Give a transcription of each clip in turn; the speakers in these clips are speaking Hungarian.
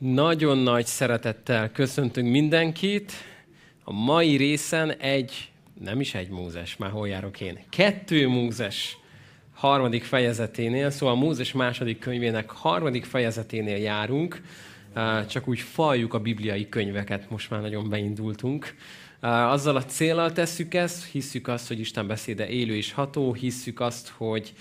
Nagyon nagy szeretettel köszöntünk mindenkit. A mai részen egy, nem is egy Mózes, már hol járok én, kettő Mózes harmadik fejezeténél, szóval a Mózes második könyvének harmadik fejezeténél járunk, csak úgy faljuk a bibliai könyveket, most már nagyon beindultunk. Azzal a célral tesszük ezt, hisszük azt, hogy Isten beszéde élő és ható, hisszük azt, hogy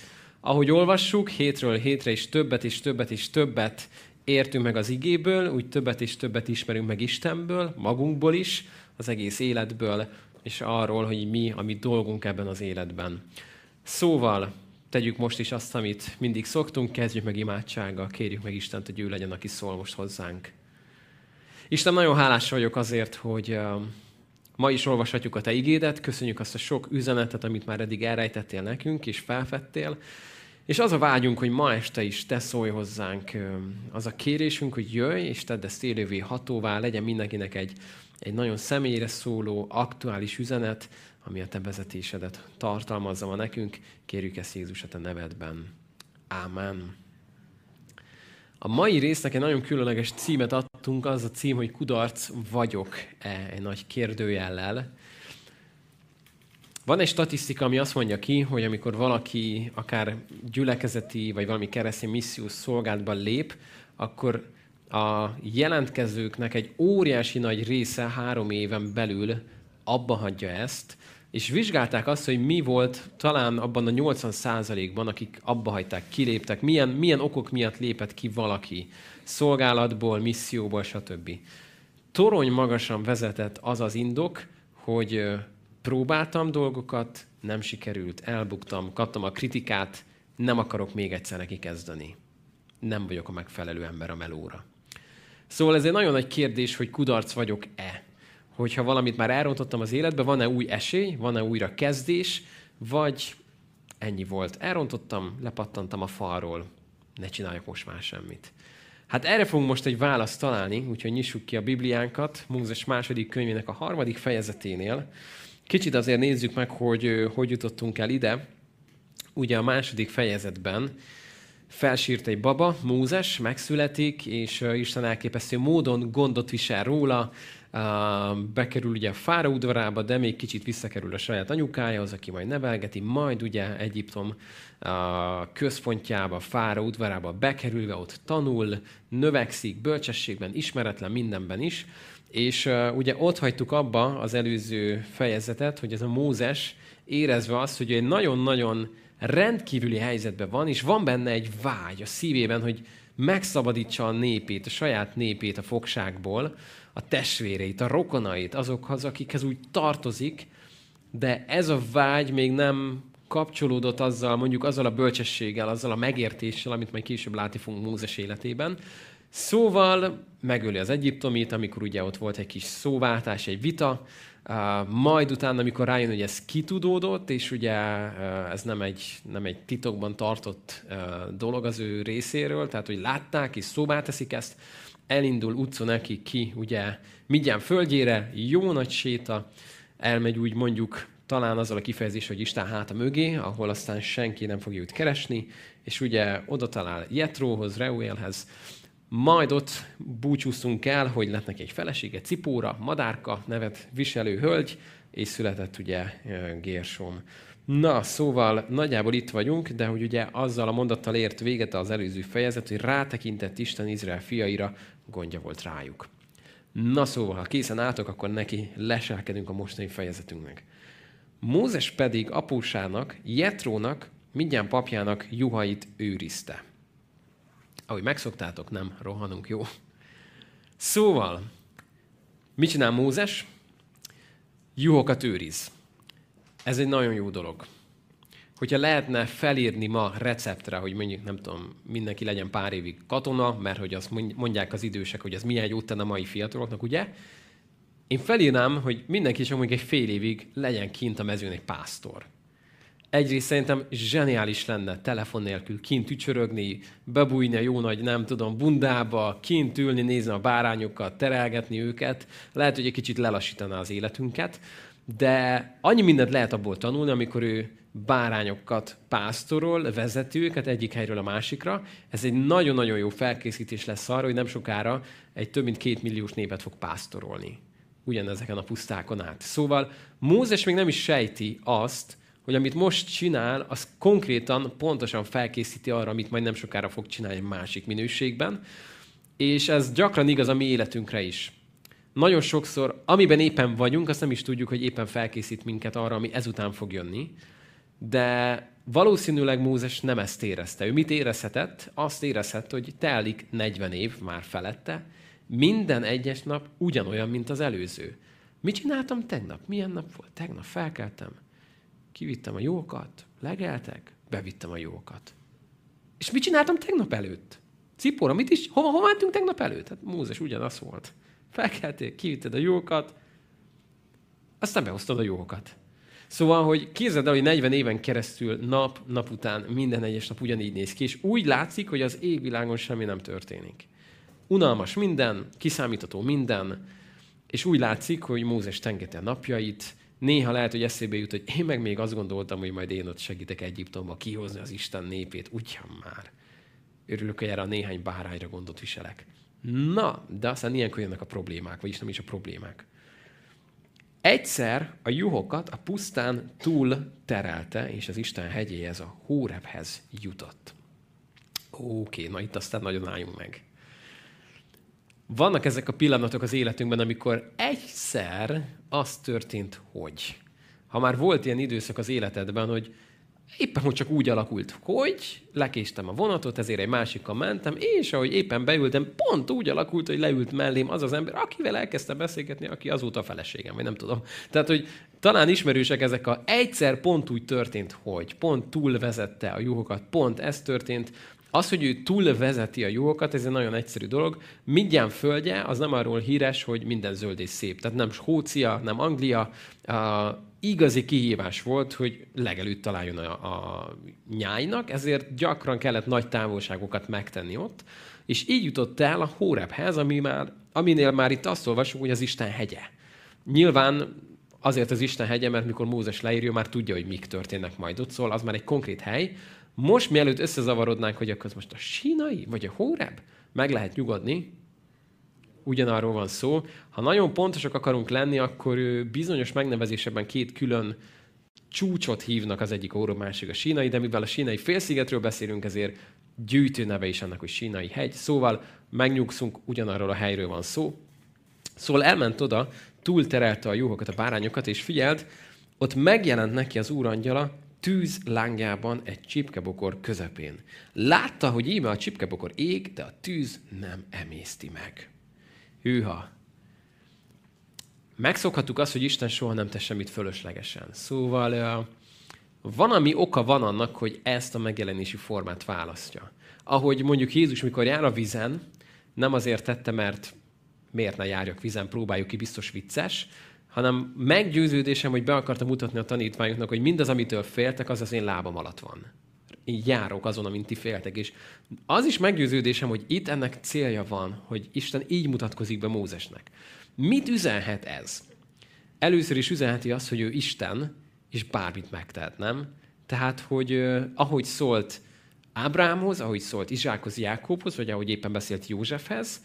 ahogy olvassuk, hétről hétre is többet és többet és többet értünk meg az igéből, úgy többet és többet ismerünk meg Istenből, magunkból is, az egész életből, és arról, hogy mi a mi dolgunk ebben az életben. Szóval tegyük most is azt, amit mindig szoktunk, kezdjük meg imádsággal, kérjük meg Istent, hogy ő legyen, aki szól most hozzánk. Isten, nagyon hálás vagyok azért, hogy ma is olvashatjuk a Te igédet, köszönjük azt a sok üzenetet, amit már eddig elrejtettél nekünk, és felfedtél, és az a vágyunk, hogy ma este is te szólj hozzánk, az a kérésünk, hogy jöjj, és tedd ezt élővé hatóvá, legyen mindenkinek egy, egy nagyon személyre szóló, aktuális üzenet, ami a te vezetésedet tartalmazza ma nekünk. Kérjük ezt Jézus a te nevedben. Ámen. A mai résznek egy nagyon különleges címet adtunk, az a cím, hogy kudarc vagyok-e, egy nagy kérdőjellel. Van egy statisztika, ami azt mondja ki, hogy amikor valaki akár gyülekezeti, vagy valami keresztény missziós szolgálatban lép, akkor a jelentkezőknek egy óriási nagy része három éven belül abba hagyja ezt, és vizsgálták azt, hogy mi volt talán abban a 80%-ban, akik abba hagyták, kiléptek, milyen, milyen okok miatt lépett ki valaki szolgálatból, misszióból, stb. Torony magasan vezetett az az indok, hogy próbáltam dolgokat, nem sikerült, elbuktam, kaptam a kritikát, nem akarok még egyszer neki kezdeni. Nem vagyok a megfelelő ember a melóra. Szóval ez egy nagyon nagy kérdés, hogy kudarc vagyok-e. Hogyha valamit már elrontottam az életbe, van-e új esély, van-e újra kezdés, vagy ennyi volt. Elrontottam, lepattantam a falról, ne csináljak most már semmit. Hát erre fogunk most egy választ találni, úgyhogy nyissuk ki a Bibliánkat, Mózes második könyvének a harmadik fejezeténél, Kicsit azért nézzük meg, hogy hogy jutottunk el ide. Ugye a második fejezetben felsírt egy baba, Mózes, megszületik, és Isten elképesztő módon gondot visel róla, bekerül ugye a fára udvarába, de még kicsit visszakerül a saját anyukájához, aki majd nevelgeti, majd ugye Egyiptom központjába, fára udvarába bekerülve ott tanul, növekszik bölcsességben, ismeretlen mindenben is, és uh, ugye ott hagytuk abba az előző fejezetet, hogy ez a Mózes érezve azt, hogy egy nagyon-nagyon rendkívüli helyzetben van, és van benne egy vágy a szívében, hogy megszabadítsa a népét, a saját népét a fogságból, a testvéreit, a rokonait, azokhoz, akikhez úgy tartozik, de ez a vágy még nem kapcsolódott azzal, mondjuk azzal a bölcsességgel, azzal a megértéssel, amit majd később látni fogunk Mózes életében, Szóval megöli az egyiptomit, amikor ugye ott volt egy kis szóváltás, egy vita, majd utána, amikor rájön, hogy ez kitudódott, és ugye ez nem egy, nem egy titokban tartott dolog az ő részéről, tehát hogy látták és szóvá teszik ezt, elindul utca neki ki, ugye Midján földjére, jó nagy séta, elmegy úgy mondjuk talán azzal a kifejezés, hogy Isten háta mögé, ahol aztán senki nem fogja őt keresni, és ugye oda talál Jetróhoz, Reuelhez, majd ott búcsúztunk el, hogy lett neki egy felesége, Cipóra, Madárka nevet viselő hölgy, és született ugye Gérsom. Na, szóval nagyjából itt vagyunk, de hogy ugye azzal a mondattal ért véget az előző fejezet, hogy rátekintett Isten Izrael fiaira, gondja volt rájuk. Na szóval, ha készen álltok, akkor neki leselkedünk a mostani fejezetünknek. Mózes pedig apósának, Jetrónak, mindjárt papjának juhait őrizte ahogy megszoktátok, nem rohanunk, jó? Szóval, mit csinál Mózes? Juhokat őriz. Ez egy nagyon jó dolog. Hogyha lehetne felírni ma receptre, hogy mondjuk, nem tudom, mindenki legyen pár évig katona, mert hogy azt mondják az idősek, hogy ez milyen jót tenne a mai fiataloknak, ugye? Én felírnám, hogy mindenki is mondjuk egy fél évig legyen kint a mezőn egy pásztor egyrészt szerintem zseniális lenne telefon nélkül kint ücsörögni, bebújni a jó nagy, nem tudom, bundába, kint ülni, nézni a bárányokat, terelgetni őket. Lehet, hogy egy kicsit lelassítaná az életünket, de annyi mindent lehet abból tanulni, amikor ő bárányokat pásztorol, vezetőket egyik helyről a másikra. Ez egy nagyon-nagyon jó felkészítés lesz arra, hogy nem sokára egy több mint két milliós népet fog pásztorolni. Ugyanezeken a pusztákon át. Szóval Mózes még nem is sejti azt, hogy amit most csinál, az konkrétan pontosan felkészíti arra, amit majd nem sokára fog csinálni másik minőségben. És ez gyakran igaz a mi életünkre is. Nagyon sokszor, amiben éppen vagyunk, azt nem is tudjuk, hogy éppen felkészít minket arra, ami ezután fog jönni. De valószínűleg Mózes nem ezt érezte. Ő mit érezhetett? Azt érezhette, hogy telik 40 év már felette, minden egyes nap ugyanolyan, mint az előző. Mit csináltam tegnap? Milyen nap volt? Tegnap felkeltem, kivittem a jókat, legeltek, bevittem a jókat. És mit csináltam tegnap előtt? Cipóra, mit is? Hova, hova mentünk tegnap előtt? Hát Mózes ugyanaz volt. Felkeltél, kivitted a jókat, aztán behoztad a jókat. Szóval, hogy képzeld el, hogy 40 éven keresztül nap, nap után minden egyes nap ugyanígy néz ki, és úgy látszik, hogy az égvilágon semmi nem történik. Unalmas minden, kiszámítható minden, és úgy látszik, hogy Mózes tengeti a napjait, néha lehet, hogy eszébe jut, hogy én meg még azt gondoltam, hogy majd én ott segítek Egyiptomba kihozni az Isten népét. Ugyan már. Örülök, hogy erre a néhány bárányra gondot viselek. Na, de aztán ilyenkor jönnek a problémák, vagyis nem is a problémák. Egyszer a juhokat a pusztán túl terelte, és az Isten hegyéhez, a Hórebhez jutott. Oké, na itt aztán nagyon álljunk meg. Vannak ezek a pillanatok az életünkben, amikor egyszer az történt, hogy. Ha már volt ilyen időszak az életedben, hogy éppen hogy csak úgy alakult, hogy lekéstem a vonatot, ezért egy másikkal mentem, és ahogy éppen beültem, pont úgy alakult, hogy leült mellém az az ember, akivel elkezdtem beszélgetni, aki azóta a feleségem, vagy nem tudom. Tehát, hogy talán ismerősek ezek a egyszer pont úgy történt, hogy pont túlvezette a juhokat, pont ez történt, az, hogy ő túl vezeti a juhokat, ez egy nagyon egyszerű dolog. Mindjárt földje, az nem arról híres, hogy minden zöld és szép. Tehát nem Skócia, nem Anglia. A igazi kihívás volt, hogy legelőtt találjon a, a nyájnak, ezért gyakran kellett nagy távolságokat megtenni ott, és így jutott el a Hórebhez, ami már, aminél már itt azt olvasunk, hogy az Isten hegye. Nyilván azért az Isten hegye, mert mikor Mózes leírja, már tudja, hogy mik történnek majd ott, szóval az már egy konkrét hely, most, mielőtt összezavarodnánk, hogy akkor most a sínai, vagy a hóreb, meg lehet nyugodni, ugyanarról van szó. Ha nagyon pontosak akarunk lenni, akkor bizonyos megnevezésekben két külön csúcsot hívnak az egyik óra, másik a sínai, de mivel a sínai félszigetről beszélünk, ezért gyűjtő neve is ennek, hogy sínai hegy. Szóval megnyugszunk, ugyanarról a helyről van szó. Szóval elment oda, túlterelte a juhokat, a bárányokat, és figyeld, ott megjelent neki az úrangyala, tűz lángjában egy csipkebokor közepén. Látta, hogy íme a csipkebokor ég, de a tűz nem emészti meg. Hűha! Megszokhattuk azt, hogy Isten soha nem tesz semmit fölöslegesen. Szóval van, ami oka van annak, hogy ezt a megjelenési formát választja. Ahogy mondjuk Jézus, mikor jár a vizen, nem azért tette, mert miért ne járjak vizen, próbáljuk ki, biztos vicces, hanem meggyőződésem, hogy be akartam mutatni a tanítványoknak, hogy mindaz, amitől féltek, az az én lábam alatt van. Így járok azon, amint ti féltek. És az is meggyőződésem, hogy itt ennek célja van, hogy Isten így mutatkozik be Mózesnek. Mit üzenhet ez? Először is üzenheti azt, hogy ő Isten, és bármit megtehet, nem? Tehát, hogy ahogy szólt Ábrámhoz, ahogy szólt Izsákhoz, Jákobhoz, vagy ahogy éppen beszélt Józsefhez,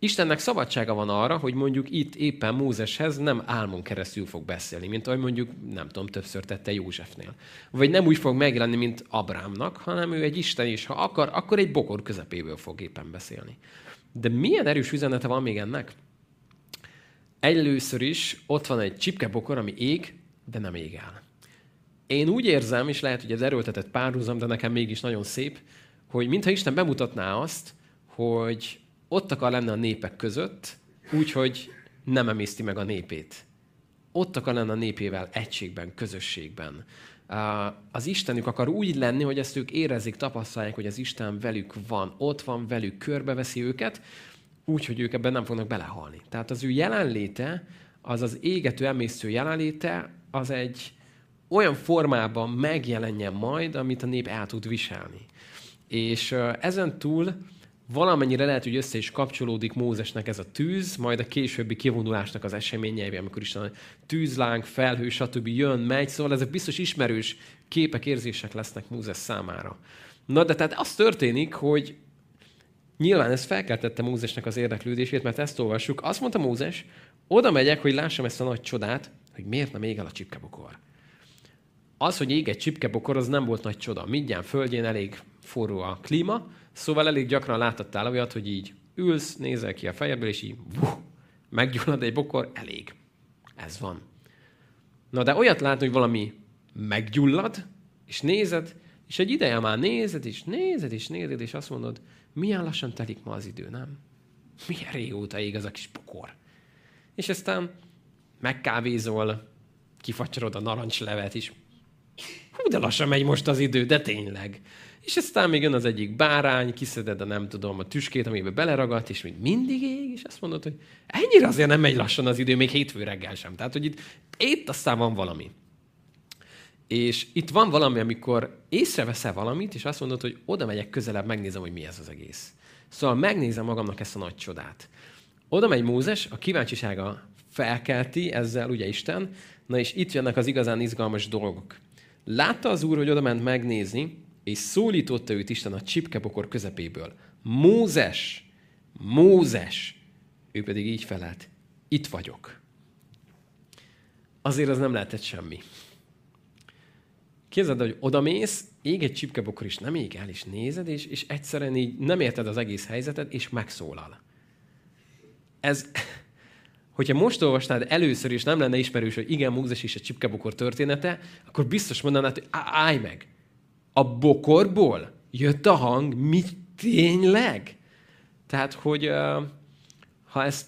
Istennek szabadsága van arra, hogy mondjuk itt éppen Mózeshez nem álmon keresztül fog beszélni, mint ahogy mondjuk, nem tudom, többször tette Józsefnél. Vagy nem úgy fog megjelenni, mint Abrámnak, hanem ő egy Isten, és ha akar, akkor egy bokor közepéből fog éppen beszélni. De milyen erős üzenete van még ennek? Először is ott van egy csipkebokor, ami ég, de nem ég el. Én úgy érzem, és lehet, hogy ez erőltetett párhuzam, de nekem mégis nagyon szép, hogy mintha Isten bemutatná azt, hogy ott akar lenni a népek között, úgyhogy nem emészti meg a népét. Ott akar lenni a népével egységben, közösségben. Az Istenük akar úgy lenni, hogy ezt ők érezik, tapasztalják, hogy az Isten velük van, ott van velük, körbeveszi őket, úgy, hogy ők ebben nem fognak belehalni. Tehát az ő jelenléte, az az égető, emésztő jelenléte, az egy olyan formában megjelenjen majd, amit a nép el tud viselni. És ezen túl valamennyire lehet, hogy össze is kapcsolódik Mózesnek ez a tűz, majd a későbbi kivonulásnak az eseményei, amikor is a tűzláng, felhő, stb. jön, megy, szóval ezek biztos ismerős képek, érzések lesznek Mózes számára. Na, de tehát az történik, hogy nyilván ez felkeltette Mózesnek az érdeklődését, mert ezt olvassuk. Azt mondta Mózes, oda megyek, hogy lássam ezt a nagy csodát, hogy miért nem ég el a csipkebokor. Az, hogy ég egy csipkebokor, az nem volt nagy csoda. Mindjárt földjén elég forró a klíma, szóval elég gyakran láttattál olyat, hogy így ülsz, nézel ki a fejedből, és így vuh, meggyullad egy bokor, elég. Ez van. Na de olyat látni, hogy valami meggyullad, és nézed, és egy ideje már nézed, és nézed, és nézed, és azt mondod, milyen lassan telik ma az idő, nem? Milyen régóta ég az a kis pokor. És aztán megkávézol, kifacsarod a narancslevet is. Hú, de lassan megy most az idő, de tényleg. És aztán még jön az egyik bárány, kiszeded a nem tudom, a tüskét, amiben beleragadt, és még mindig ég, és azt mondod, hogy ennyire azért nem megy lassan az idő, még hétfő reggel sem. Tehát, hogy itt, itt aztán van valami. És itt van valami, amikor észreveszel valamit, és azt mondod, hogy oda megyek közelebb, megnézem, hogy mi ez az egész. Szóval megnézem magamnak ezt a nagy csodát. Oda megy Mózes, a kíváncsisága felkelti ezzel, ugye Isten, na és itt jönnek az igazán izgalmas dolgok. Látta az úr, hogy oda ment megnézni, és szólította őt Isten a csipkebokor közepéből. Mózes! Mózes! Ő pedig így felelt. Itt vagyok. Azért az nem lehetett semmi. Képzeld, hogy odamész, ég egy csipkebokor is nem ég el, és nézed, és, és egyszerűen így nem érted az egész helyzetet, és megszólal. Ez, hogyha most olvasnád először, és nem lenne ismerős, hogy igen, Mózes is a csipkebokor története, akkor biztos mondanád, hogy állj meg, a bokorból jött a hang, mi tényleg? Tehát, hogy ha ezt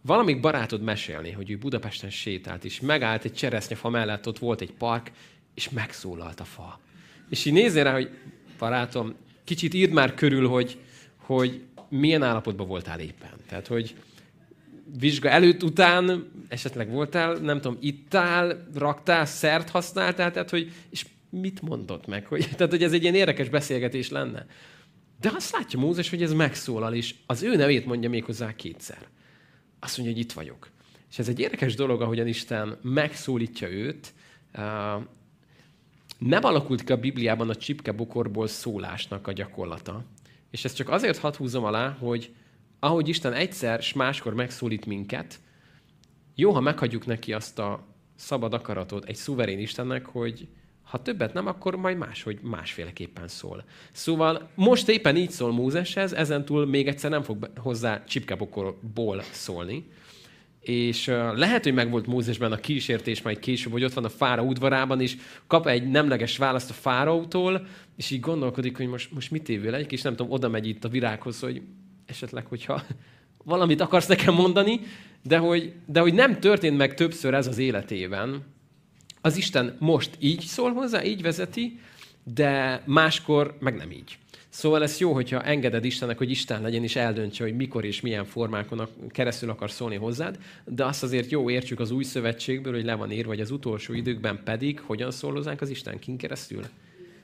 valamik barátod mesélni, hogy ő Budapesten sétált, és megállt egy cseresznyefa mellett, ott volt egy park, és megszólalt a fa. És így nézzél rá, hogy barátom, kicsit írd már körül, hogy, hogy milyen állapotban voltál éppen. Tehát, hogy vizsga előtt, után esetleg voltál, nem tudom, ittál, raktál, szert használtál, tehát, hogy, és mit mondott meg? Hogy, tehát, hogy ez egy ilyen érdekes beszélgetés lenne. De azt látja Mózes, hogy ez megszólal, és az ő nevét mondja még hozzá kétszer. Azt mondja, hogy itt vagyok. És ez egy érdekes dolog, ahogyan Isten megszólítja őt. Nem alakult ki a Bibliában a csipkebokorból szólásnak a gyakorlata. És ezt csak azért hadd húzom alá, hogy ahogy Isten egyszer és máskor megszólít minket, jó, ha meghagyjuk neki azt a szabad akaratot egy szuverén Istennek, hogy, ha többet nem, akkor majd máshogy másféleképpen szól. Szóval most éppen így szól Mózeshez, ezentúl még egyszer nem fog hozzá csipkebokorból szólni. És lehet, hogy megvolt Mózesben a kísértés majd később, hogy ott van a fára udvarában, és kap egy nemleges választ a fáraótól, és így gondolkodik, hogy most, most mit évül egy, és nem tudom, oda megy itt a virághoz, hogy esetleg, hogyha valamit akarsz nekem mondani, de hogy, de hogy nem történt meg többször ez az életében, az Isten most így szól hozzá, így vezeti, de máskor meg nem így. Szóval ez jó, hogyha engeded Istennek, hogy Isten legyen, és eldöntse, hogy mikor és milyen formákon keresztül akar szólni hozzád, de azt azért jó értsük az új szövetségből, hogy le van írva, hogy az utolsó időkben pedig hogyan szól hozzánk az Isten kin keresztül?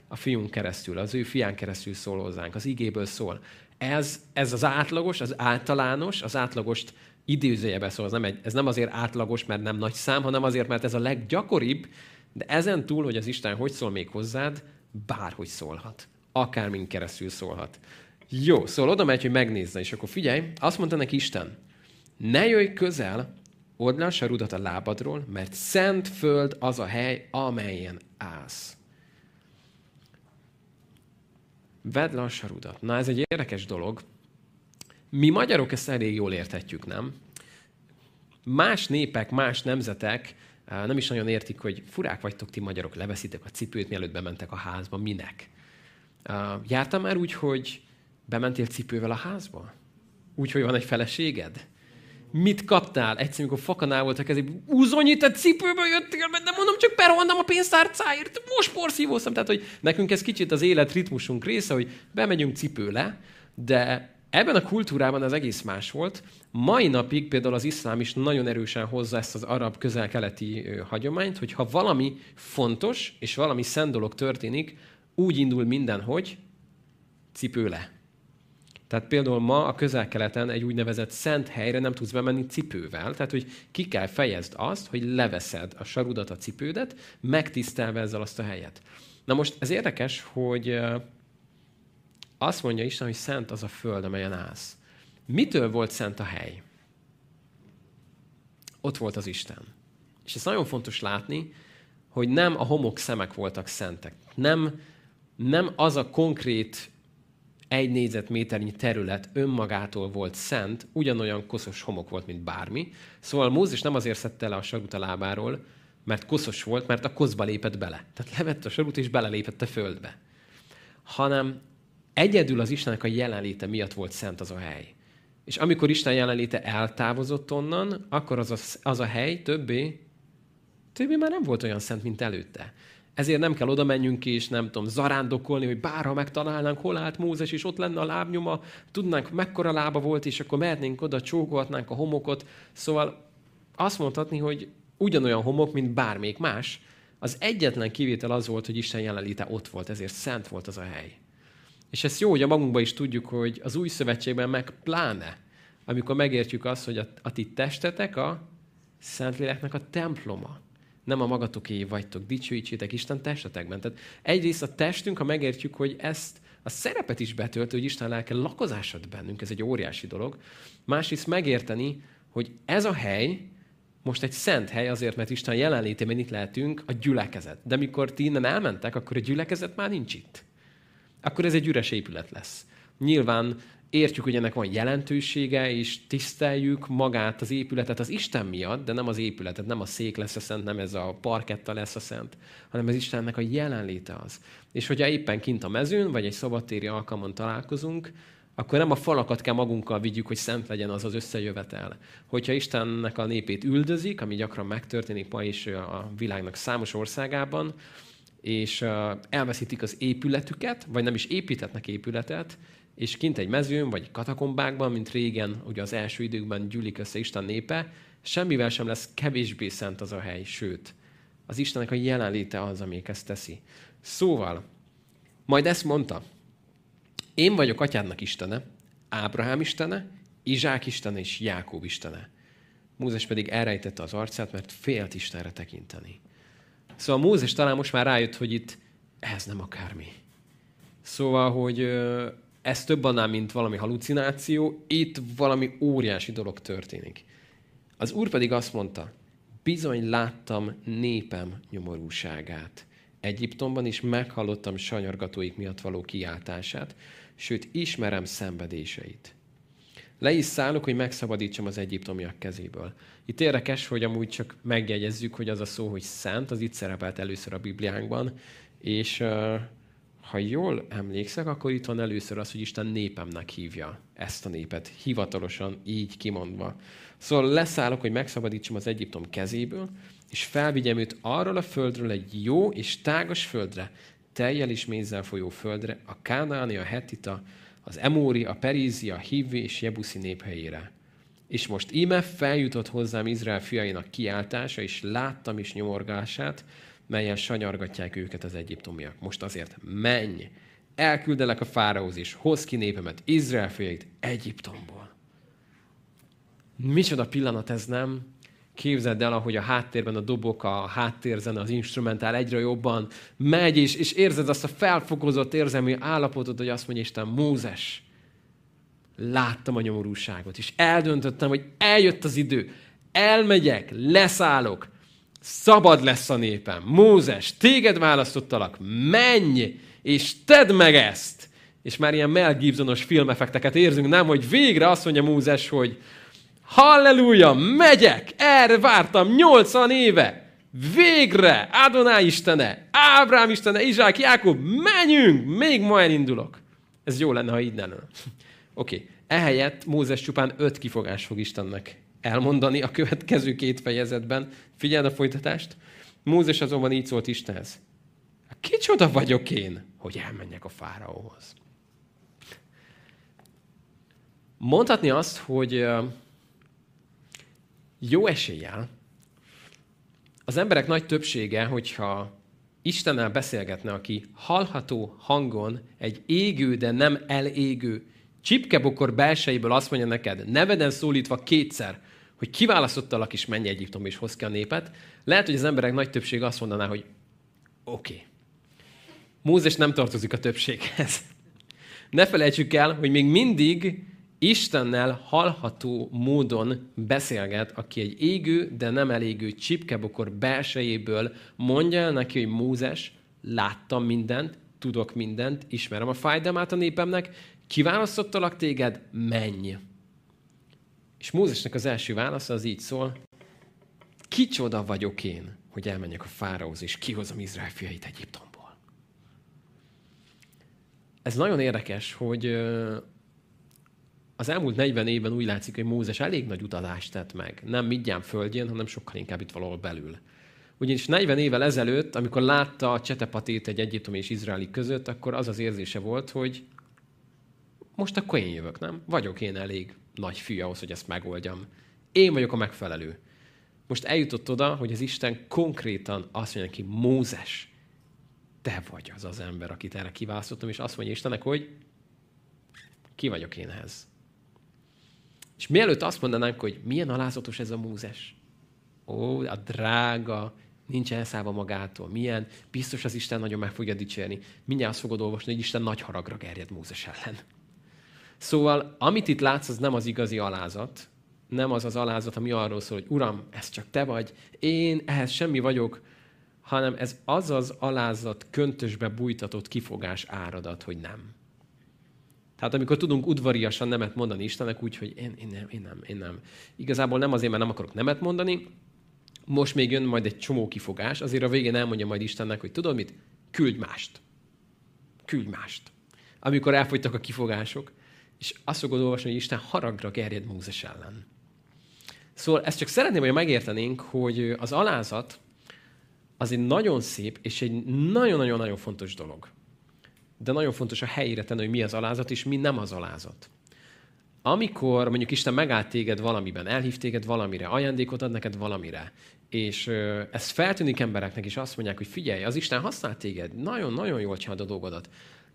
A fiunk keresztül, az ő fián keresztül szól hozzánk, az igéből szól. Ez, ez az átlagos, az általános, az átlagost időzőjebe szól, ez nem, egy, ez nem azért átlagos, mert nem nagy szám, hanem azért, mert ez a leggyakoribb, de ezen túl, hogy az Isten hogy szól még hozzád, bárhogy szólhat. Akármin keresztül szólhat. Jó, szóval oda megy, hogy megnézze, és akkor figyelj, azt mondta neki Isten, ne jöjj közel, odd le a sarudat a lábadról, mert szent föld az a hely, amelyen állsz. Vedd le a sarudat. Na, ez egy érdekes dolog, mi magyarok ezt elég jól érthetjük, nem? Más népek, más nemzetek nem is nagyon értik, hogy furák vagytok ti magyarok, leveszitek a cipőt, mielőtt bementek a házba. Minek? Jártam már úgy, hogy bementél cipővel a házba? Úgy, hogy van egy feleséged? Mit kaptál? Egyszer, amikor fakanál volt a kezében, uzonyített cipőből jöttél, de mondom, csak perolnám a pénztárcáért, most porszívóztam. Tehát, hogy nekünk ez kicsit az élet ritmusunk része, hogy bemegyünk cipőle, de Ebben a kultúrában az egész más volt. Mai napig például az iszlám is nagyon erősen hozza ezt az arab közel-keleti hagyományt, hogy ha valami fontos és valami szent dolog történik, úgy indul minden, hogy cipő le. Tehát például ma a közel-keleten egy úgynevezett szent helyre nem tudsz bemenni cipővel. Tehát, hogy ki kell fejezd azt, hogy leveszed a sarudat, a cipődet, megtisztelve ezzel azt a helyet. Na most ez érdekes, hogy azt mondja Isten, hogy szent az a föld, amelyen állsz. Mitől volt szent a hely? Ott volt az Isten. És ez nagyon fontos látni, hogy nem a homok szemek voltak szentek. Nem, nem az a konkrét egy négyzetméternyi terület önmagától volt szent, ugyanolyan koszos homok volt, mint bármi. Szóval Mózes nem azért szedte le a sarut a lábáról, mert koszos volt, mert a koszba lépett bele. Tehát levette a sarut és belelépett a földbe. Hanem egyedül az Istennek a jelenléte miatt volt szent az a hely. És amikor Isten jelenléte eltávozott onnan, akkor az a, az a hely többé, többé már nem volt olyan szent, mint előtte. Ezért nem kell oda menjünk ki, és nem tudom, zarándokolni, hogy bárha megtalálnánk, hol állt Mózes, és ott lenne a lábnyoma, tudnánk, mekkora lába volt, és akkor mehetnénk oda, csókolhatnánk a homokot. Szóval azt mondhatni, hogy ugyanolyan homok, mint bármelyik más. Az egyetlen kivétel az volt, hogy Isten jelenléte ott volt, ezért szent volt az a hely. És ezt jó, hogy a magunkban is tudjuk, hogy az új szövetségben meg pláne, amikor megértjük azt, hogy a, a ti testetek a Szentléleknek a temploma nem a magatoké vagytok, dicsőítsétek Isten testetekben. Tehát egyrészt a testünk, ha megértjük, hogy ezt a szerepet is betöltő, hogy Isten lelke lakozásod bennünk, ez egy óriási dolog. Másrészt megérteni, hogy ez a hely most egy szent hely azért, mert Isten jelenlétében itt lehetünk, a gyülekezet. De mikor ti innen elmentek, akkor a gyülekezet már nincs itt. Akkor ez egy üres épület lesz. Nyilván értjük, hogy ennek van jelentősége, és tiszteljük magát, az épületet az Isten miatt, de nem az épületet, nem a szék lesz a szent, nem ez a parketta lesz a szent, hanem az Istennek a jelenléte az. És hogyha éppen kint a mezőn, vagy egy szabadtéri alkalmon találkozunk, akkor nem a falakat kell magunkkal vigyük, hogy szent legyen az az összejövetel. Hogyha Istennek a népét üldözik, ami gyakran megtörténik ma is a világnak számos országában, és elveszítik az épületüket, vagy nem is építetnek épületet, és kint egy mezőn, vagy katakombákban, mint régen, ugye az első időkben gyűlik össze Isten népe, semmivel sem lesz kevésbé szent az a hely, sőt, az Istennek a jelenléte az, ami ezt teszi. Szóval, majd ezt mondta, én vagyok atyádnak Istene, Ábrahám Istene, Izsák Istene és Jákób Istene. Mózes pedig elrejtette az arcát, mert félt Istenre tekinteni. Szóval Mózes talán most már rájött, hogy itt ez nem akármi. Szóval, hogy ez több annál, mint valami halucináció, itt valami óriási dolog történik. Az úr pedig azt mondta, bizony láttam népem nyomorúságát. Egyiptomban is meghallottam sanyargatóik miatt való kiáltását, sőt, ismerem szenvedéseit. Le is szállok, hogy megszabadítsam az egyiptomiak kezéből. Itt érdekes, hogy amúgy csak megjegyezzük, hogy az a szó, hogy szent, az itt szerepelt először a Bibliánkban, és ha jól emlékszek, akkor itt van először az, hogy Isten népemnek hívja ezt a népet, hivatalosan így kimondva. Szóval leszállok, hogy megszabadítsam az Egyiptom kezéből, és felvigyem őt arról a földről egy jó és tágas földre, teljel és mézzel folyó földre, a Kánáni, a Hetita, az Emóri, a Perízi, a Hívvi és Jebuszi néphelyére. És most íme feljutott hozzám Izrael fiainak kiáltása, és láttam is nyomorgását, melyen sanyargatják őket az egyiptomiak. Most azért menj, elküldelek a fáraóz is, hoz ki népemet, Izrael fiait Egyiptomból. Micsoda pillanat ez, nem? Képzeld el, ahogy a háttérben a dobok, a háttérzene, az instrumentál egyre jobban megy, és, és érzed azt a felfokozott érzelmi állapotot, hogy azt mondja Isten, Mózes, láttam a nyomorúságot, és eldöntöttem, hogy eljött az idő, elmegyek, leszállok, Szabad lesz a népem. Mózes, téged választottalak. Menj, és tedd meg ezt. És már ilyen Mel Gibsonos filmefekteket érzünk, nem, hogy végre azt mondja Mózes, hogy halleluja, megyek, erre vártam 80 éve. Végre, Adonai Istene, Ábrám Istene, Izsák, Jákob, menjünk, még ma elindulok. Ez jó lenne, ha így lenne. Oké, okay. ehelyett Mózes csupán öt kifogás fog Istennek elmondani a következő két fejezetben. Figyeld a folytatást. Mózes azonban így szólt Istenhez. Kicsoda vagyok én, hogy elmenjek a fáraóhoz. Mondhatni azt, hogy jó eséllyel az emberek nagy többsége, hogyha Istennel beszélgetne, aki hallható hangon egy égő, de nem elégő csipkebokor belsejéből azt mondja neked, neveden szólítva kétszer, hogy kiválasztottalak is menj Egyiptom és hoz ki a népet, lehet, hogy az emberek nagy többsége azt mondaná, hogy oké. Okay. Mózes nem tartozik a többséghez. Ne felejtsük el, hogy még mindig Istennel hallható módon beszélget, aki egy égő, de nem elégő csipkebokor belsejéből mondja el neki, hogy Mózes, láttam mindent, tudok mindent, ismerem a fájdalmát a népemnek, kiválasztottalak téged, menj. És Mózesnek az első válasza az így szól, kicsoda vagyok én, hogy elmenjek a fáraóhoz, és kihozom Izrael fiait Egyiptomból. Ez nagyon érdekes, hogy az elmúlt 40 évben úgy látszik, hogy Mózes elég nagy utazást tett meg. Nem mindjárt földjén, hanem sokkal inkább itt valahol belül. Ugyanis 40 évvel ezelőtt, amikor látta a csetepatét egy egyiptomi és izraeli között, akkor az az érzése volt, hogy most akkor én jövök, nem? Vagyok én elég nagy fű ahhoz, hogy ezt megoldjam. Én vagyok a megfelelő. Most eljutott oda, hogy az Isten konkrétan azt mondja neki, Mózes, te vagy az az ember, akit erre kiválasztottam, és azt mondja Istennek, hogy ki vagyok én ehhez. És mielőtt azt mondanánk, hogy milyen alázatos ez a Mózes, ó, a drága, nincs elszállva magától, milyen, biztos az Isten nagyon meg fogja dicsérni. Mindjárt azt fogod olvasni, hogy Isten nagy haragra gerjed Mózes ellen. Szóval, amit itt látsz, az nem az igazi alázat, nem az az alázat, ami arról szól, hogy Uram, ez csak te vagy, én ehhez semmi vagyok, hanem ez az az alázat köntösbe bújtatott kifogás áradat, hogy nem. Tehát amikor tudunk udvariasan nemet mondani Istennek, úgy, hogy én, én nem, én nem, én nem. Igazából nem azért, mert nem akarok nemet mondani, most még jön majd egy csomó kifogás, azért a végén elmondja majd Istennek, hogy tudod mit? Küldj mást. Küldj mást. Amikor elfogytak a kifogások, és azt fogod olvasni, hogy Isten haragra gerjed Mózes ellen. Szóval ezt csak szeretném, hogy megértenénk, hogy az alázat az egy nagyon szép és egy nagyon-nagyon-nagyon fontos dolog. De nagyon fontos a helyére tenni, hogy mi az alázat, és mi nem az alázat. Amikor mondjuk Isten megállt téged valamiben, elhív téged valamire, ajándékot ad neked valamire, és ez feltűnik embereknek, és azt mondják, hogy figyelj, az Isten használ téged, nagyon-nagyon jól csinálod a dolgodat.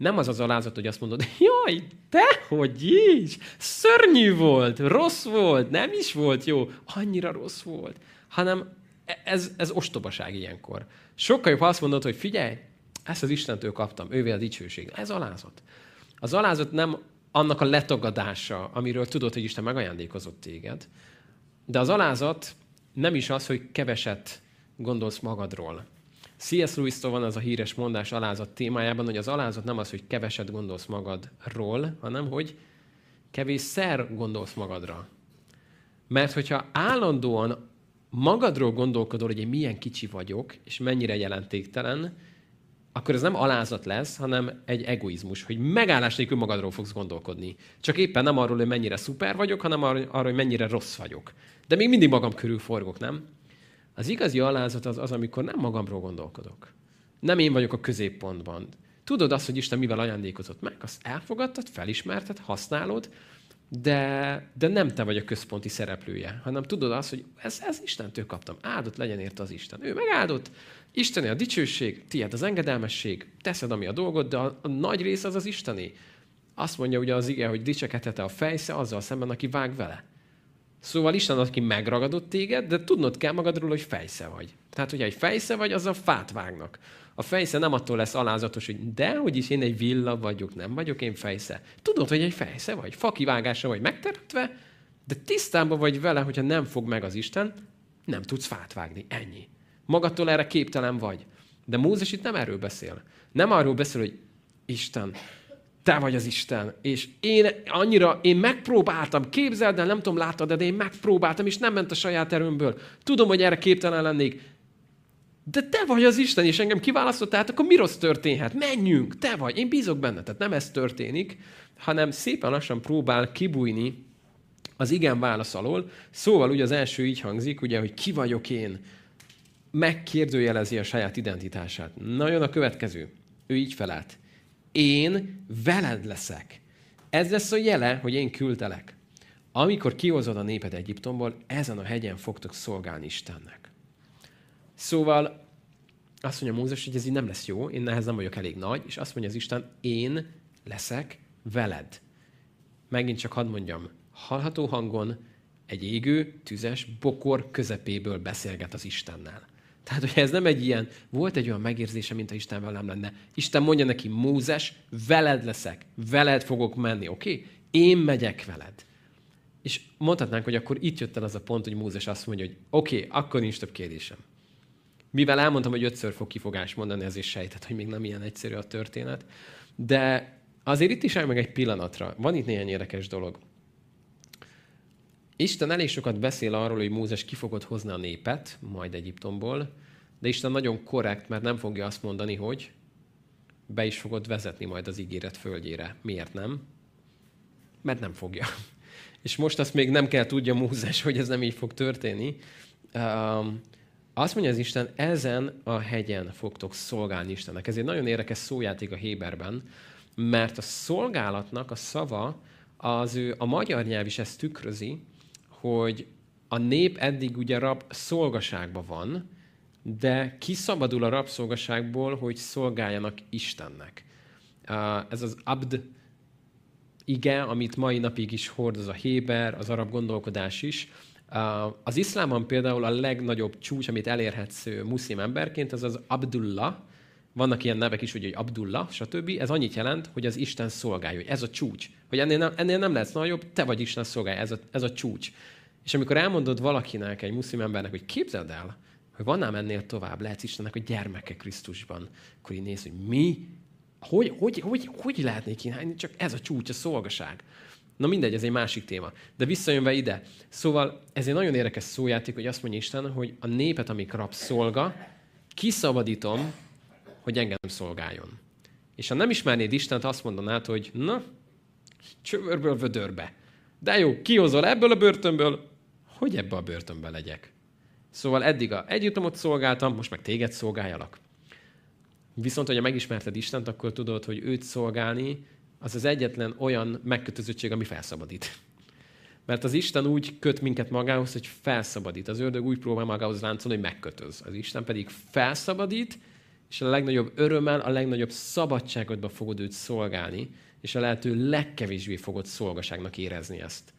Nem az az alázat, hogy azt mondod, jaj, te, hogy is, szörnyű volt, rossz volt, nem is volt jó, annyira rossz volt, hanem ez, ez ostobaság ilyenkor. Sokkal jobb, ha azt mondod, hogy figyelj, ezt az Istentől kaptam, ővé a dicsőség. Ez alázat. Az alázat nem annak a letagadása, amiről tudod, hogy Isten megajándékozott téged, de az alázat nem is az, hogy keveset gondolsz magadról. C.S. lewis van az a híres mondás alázat témájában, hogy az alázat nem az, hogy keveset gondolsz magadról, hanem hogy kevésszer gondolsz magadra. Mert hogyha állandóan magadról gondolkodol, hogy én milyen kicsi vagyok, és mennyire jelentéktelen, akkor ez nem alázat lesz, hanem egy egoizmus, hogy megállás nélkül magadról fogsz gondolkodni. Csak éppen nem arról, hogy mennyire szuper vagyok, hanem arról, hogy mennyire rossz vagyok. De még mindig magam körül forgok, nem? Az igazi alázat az az, amikor nem magamról gondolkodok. Nem én vagyok a középpontban. Tudod azt, hogy Isten mivel ajándékozott meg, azt elfogadtad, felismerted, használod, de, de nem te vagy a központi szereplője, hanem tudod azt, hogy ez, ez Istentől kaptam. Áldott legyen érte az Isten. Ő megáldott, Isteni a dicsőség, tiéd az engedelmesség, teszed, ami a dolgod, de a, a nagy rész az az Isteni. Azt mondja ugye az ige, hogy dicsekedhet a fejsze azzal szemben, aki vág vele. Szóval Isten az, aki megragadott téged, de tudnod kell magadról, hogy fejsze vagy. Tehát, hogyha egy fejsze vagy, az a fát vágnak. A fejsze nem attól lesz alázatos, hogy de, hogy is én egy villa vagyok, nem vagyok én fejsze. Tudod, hogy egy fejsze vagy, fakivágásra vagy megteremtve, de tisztában vagy vele, hogyha nem fog meg az Isten, nem tudsz fát vágni. Ennyi. Magadtól erre képtelen vagy. De Mózes itt nem erről beszél. Nem arról beszél, hogy Isten, te vagy az Isten, és én annyira, én megpróbáltam, képzeld el, nem tudom, láttad, de én megpróbáltam, és nem ment a saját erőmből. Tudom, hogy erre képtelen lennék, de te vagy az Isten, és engem kiválasztottál, hát akkor mi rossz történhet? Menjünk, te vagy, én bízok benne. Tehát nem ez történik, hanem szépen lassan próbál kibújni az igen válasz alól. Szóval ugye az első így hangzik, ugye, hogy ki vagyok én, megkérdőjelezi a saját identitását. Nagyon a következő. Ő így felállt. Én veled leszek. Ez lesz a jele, hogy én küldtelek. Amikor kihozod a népet Egyiptomból, ezen a hegyen fogtok szolgálni Istennek. Szóval azt mondja Mózes, hogy ez így nem lesz jó, én nehez nem vagyok elég nagy, és azt mondja az Isten, én leszek veled. megint csak hadd mondjam, hallható hangon egy égő, tüzes bokor közepéből beszélget az Istennel. Tehát, hogy ez nem egy ilyen, volt egy olyan megérzése, mint a Isten velem lenne. Isten mondja neki, Mózes, veled leszek, veled fogok menni, oké? Okay? Én megyek veled. És mondhatnánk, hogy akkor itt jött el az a pont, hogy Mózes azt mondja, hogy oké, okay, akkor nincs több kérdésem. Mivel elmondtam, hogy ötször fog kifogást mondani, ez is sejtett, hogy még nem ilyen egyszerű a történet. De azért itt is áll meg egy pillanatra. Van itt néhány érdekes dolog. Isten elég sokat beszél arról, hogy Mózes ki fogod hozni a népet, majd Egyiptomból, de Isten nagyon korrekt, mert nem fogja azt mondani, hogy be is fogod vezetni majd az ígéret földjére. Miért nem? Mert nem fogja. És most azt még nem kell tudja Mózes, hogy ez nem így fog történni. Azt mondja az Isten, ezen a hegyen fogtok szolgálni Istennek. Ez egy nagyon érdekes szójáték a Héberben, mert a szolgálatnak a szava, az ő, a magyar nyelv is ezt tükrözi, hogy a nép eddig ugye rab szolgaságban van, de kiszabadul a rabszolgaságból, hogy szolgáljanak Istennek. Ez az abd ige, amit mai napig is hordoz a Héber, az arab gondolkodás is. Az iszlámban például a legnagyobb csúcs, amit elérhetsz muszlim emberként, az az Abdullah. Vannak ilyen nevek is, hogy Abdullah, stb. Ez annyit jelent, hogy az Isten szolgálja. Ez a csúcs. Hogy ennél nem, ennél nem lesz nagyobb, te vagy Isten szolgálja. Ez a, ez a csúcs. És amikor elmondod valakinek, egy muszlim embernek, hogy képzeld el, hogy van ám ennél tovább, lehetsz Istennek a gyermeke Krisztusban, akkor így néz, hogy mi? Hogy, hogy, hogy, hogy lehetnék kínálni? Csak ez a csúcs, a szolgaság. Na mindegy, ez egy másik téma. De visszajönve ide. Szóval ez egy nagyon érdekes szójáték, hogy azt mondja Isten, hogy a népet, amik rab szolga, kiszabadítom, hogy engem szolgáljon. És ha nem ismernéd Istent, azt mondanád, hogy na, csövörből vödörbe. De jó, kihozol ebből a börtönből, hogy ebbe a börtönbe legyek. Szóval eddig a együttomot szolgáltam, most meg téged szolgáljalak. Viszont, hogyha megismerted Istent, akkor tudod, hogy őt szolgálni, az az egyetlen olyan megkötözöttség, ami felszabadít. Mert az Isten úgy köt minket magához, hogy felszabadít. Az ördög úgy próbál magához láncolni, hogy megkötöz. Az Isten pedig felszabadít, és a legnagyobb örömmel, a legnagyobb szabadságodba fogod őt szolgálni, és a lehető legkevésbé fogod szolgaságnak érezni ezt.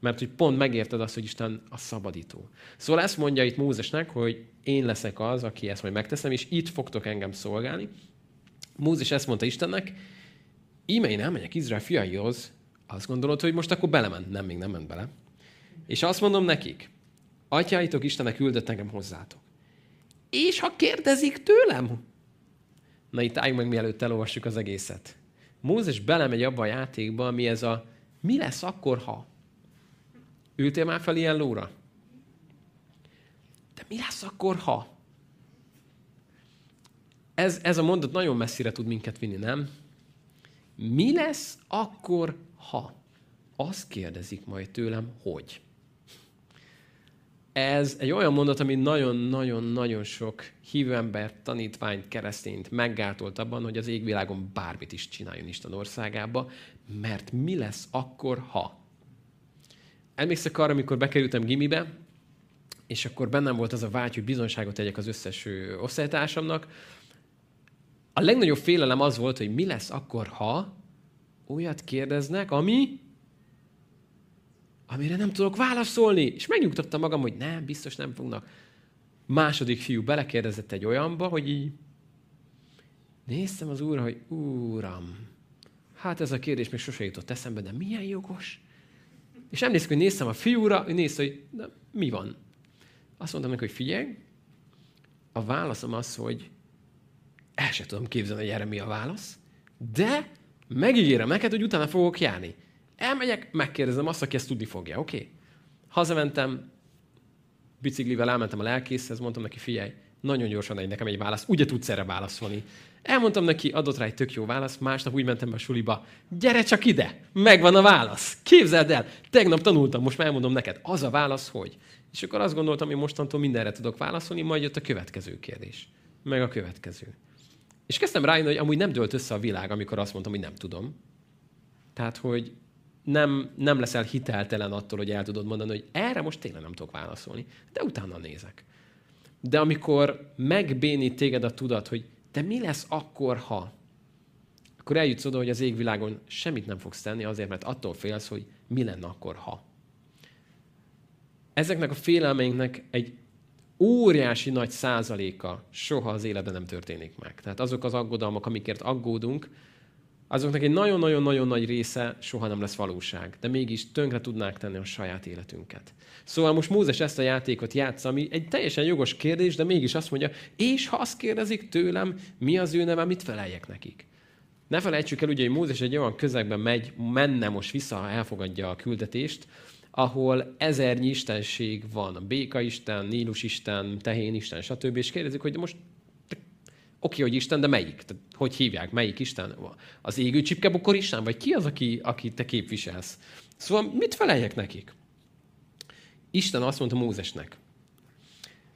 Mert hogy pont megérted azt, hogy Isten a szabadító. Szóval ezt mondja itt Mózesnek, hogy én leszek az, aki ezt majd megteszem, és itt fogtok engem szolgálni. Mózes ezt mondta Istennek, íme én elmegyek Izrael fiaihoz, azt gondolod, hogy most akkor belement. Nem, még nem ment bele. És azt mondom nekik, atyáitok Istenek küldött engem hozzátok. És ha kérdezik tőlem? Na itt álljunk meg, mielőtt elolvassuk az egészet. Mózes belemegy abba a játékba, ami ez a mi lesz akkor, ha? Ültél már fel ilyen lóra? De mi lesz akkor, ha? Ez, ez a mondat nagyon messzire tud minket vinni, nem? Mi lesz akkor, ha? Azt kérdezik majd tőlem, hogy. Ez egy olyan mondat, ami nagyon-nagyon-nagyon sok hívőember, tanítványt, keresztényt meggátolt abban, hogy az égvilágon bármit is csináljon Isten országába, mert mi lesz akkor, ha? Emlékszek arra, amikor bekerültem gimibe, és akkor bennem volt az a vágy, hogy bizonyságot tegyek az összes osztálytársamnak. A legnagyobb félelem az volt, hogy mi lesz akkor, ha olyat kérdeznek, ami amire nem tudok válaszolni. És megnyugtattam magam, hogy nem, biztos nem fognak. Második fiú belekérdezett egy olyanba, hogy így néztem az úrra, hogy úram, hát ez a kérdés még sose jutott eszembe, de milyen jogos. És emlékszem, hogy néztem a fiúra, hogy nézte, hogy na, mi van. Azt mondtam neki, hogy figyelj, a válaszom az, hogy el sem tudom képzelni, hogy erre mi a válasz, de megígérem neked, hogy utána fogok járni. Elmegyek, megkérdezem azt, aki ezt tudni fogja, oké? Okay? Hazamentem, biciklivel elmentem a lelkészhez, mondtam neki, figyelj, nagyon gyorsan egy nekem egy válasz, ugye tudsz erre válaszolni. Elmondtam neki, adott rá egy tök jó válasz, másnap úgy mentem be a suliba, gyere csak ide, megvan a válasz. Képzeld el, tegnap tanultam, most már elmondom neked, az a válasz, hogy. És akkor azt gondoltam, hogy mostantól mindenre tudok válaszolni, majd jött a következő kérdés. Meg a következő. És kezdtem rájönni, hogy amúgy nem dölt össze a világ, amikor azt mondtam, hogy nem tudom. Tehát, hogy nem, nem leszel hiteltelen attól, hogy el tudod mondani, hogy erre most tényleg nem tudok válaszolni, de utána nézek. De amikor megbénít téged a tudat, hogy de mi lesz akkor, ha? Akkor eljutsz oda, hogy az égvilágon semmit nem fogsz tenni azért, mert attól félsz, hogy mi lenne akkor, ha. Ezeknek a félelmeinknek egy óriási nagy százaléka soha az életben nem történik meg. Tehát azok az aggodalmak, amikért aggódunk, azoknak egy nagyon-nagyon-nagyon nagy része soha nem lesz valóság, de mégis tönkre tudnák tenni a saját életünket. Szóval most Mózes ezt a játékot játsza, ami egy teljesen jogos kérdés, de mégis azt mondja, és ha azt kérdezik tőlem, mi az ő neve, mit feleljek nekik? Ne felejtsük el, ugye, hogy Mózes egy olyan közegben megy, menne most vissza, ha elfogadja a küldetést, ahol ezernyi istenség van. A béka isten, Nílus isten, tehén isten, stb. És kérdezik, hogy most oké, hogy Isten, de melyik? Tehát, hogy hívják? Melyik Isten? Az égő csipkebukor Isten? Vagy ki az, aki, aki te képviselsz? Szóval mit feleljek nekik? Isten azt mondta Mózesnek.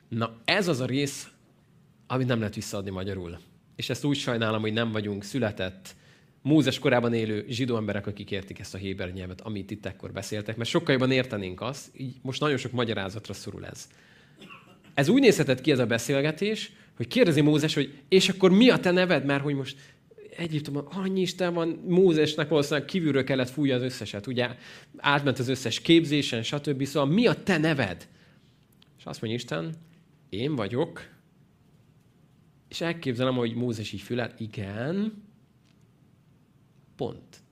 Na, ez az a rész, amit nem lehet visszaadni magyarul. És ezt úgy sajnálom, hogy nem vagyunk született, Mózes korában élő zsidó emberek, akik értik ezt a héber nyelvet, amit itt ekkor beszéltek, mert sokkal jobban értenénk azt, így most nagyon sok magyarázatra szorul ez. Ez úgy nézhetett ki ez a beszélgetés, hogy kérdezi Mózes, hogy és akkor mi a te neved, mert hogy most Egyiptomban annyi Isten van, Mózesnek valószínűleg kívülről kellett fújja az összeset, ugye átment az összes képzésen, stb. Szóval mi a te neved? És azt mondja Isten, én vagyok, és elképzelem, hogy Mózes így fület, igen, pont.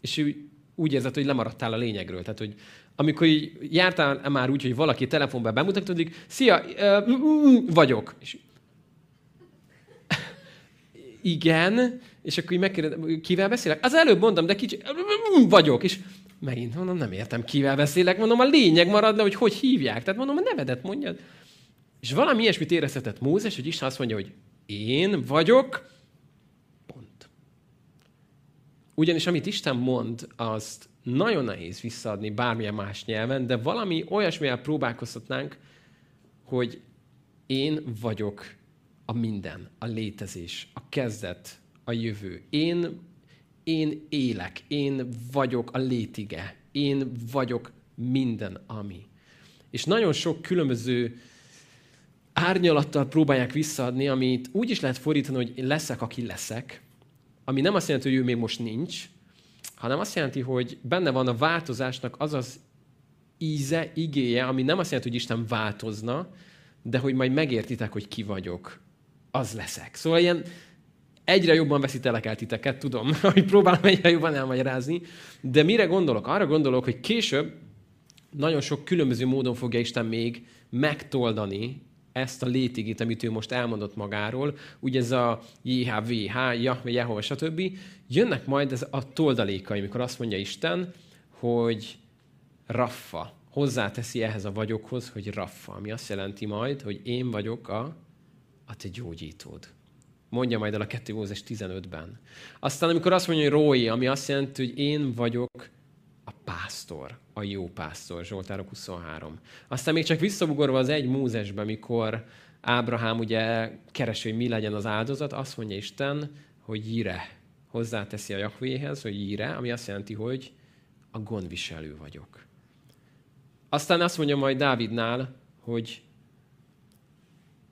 És ő úgy érzett, hogy lemaradtál a lényegről. Tehát, hogy amikor így jártál már úgy, hogy valaki telefonban bemutatkozik, szia, vagyok. És igen, és akkor így megkérdezem, kivel beszélek? Az előbb mondtam, de kicsi, vagyok, és megint mondom, nem értem, kivel beszélek, mondom, a lényeg marad le, hogy hogy hívják. Tehát mondom, a nevedet mondjad. És valami ilyesmit érezhetett Mózes, hogy Isten azt mondja, hogy én vagyok, pont. Ugyanis amit Isten mond, azt nagyon nehéz visszaadni bármilyen más nyelven, de valami olyasmivel próbálkozhatnánk, hogy én vagyok a minden, a létezés, a kezdet, a jövő. Én, én élek, én vagyok a létige, én vagyok minden, ami. És nagyon sok különböző árnyalattal próbálják visszaadni, amit úgy is lehet fordítani, hogy leszek, aki leszek, ami nem azt jelenti, hogy ő még most nincs, hanem azt jelenti, hogy benne van a változásnak az az íze, igéje, ami nem azt jelenti, hogy Isten változna, de hogy majd megértitek, hogy ki vagyok. Az leszek. Szóval ilyen egyre jobban veszítelek el titeket, tudom, hogy próbálom egyre jobban elmagyarázni, de mire gondolok? Arra gondolok, hogy később nagyon sok különböző módon fogja Isten még megtoldani ezt a létigét, amit ő most elmondott magáról, ugye ez a JHVH, Jahve, Jehova, stb. Jönnek majd ez a toldalékai, amikor azt mondja Isten, hogy Raffa, hozzáteszi ehhez a vagyokhoz, hogy Raffa, ami azt jelenti majd, hogy én vagyok a, a te gyógyítód. Mondja majd el a 2 Mózes 15-ben. Aztán amikor azt mondja, hogy Rói, ami azt jelenti, hogy én vagyok pásztor, a jó pásztor, Zsoltárok 23. Aztán még csak visszabugorva az egy Mózesbe, mikor Ábrahám ugye keresi, hogy mi legyen az áldozat, azt mondja Isten, hogy jíre. Hozzáteszi a Jakvéhez, hogy jíre, ami azt jelenti, hogy a gondviselő vagyok. Aztán azt mondja majd Dávidnál, hogy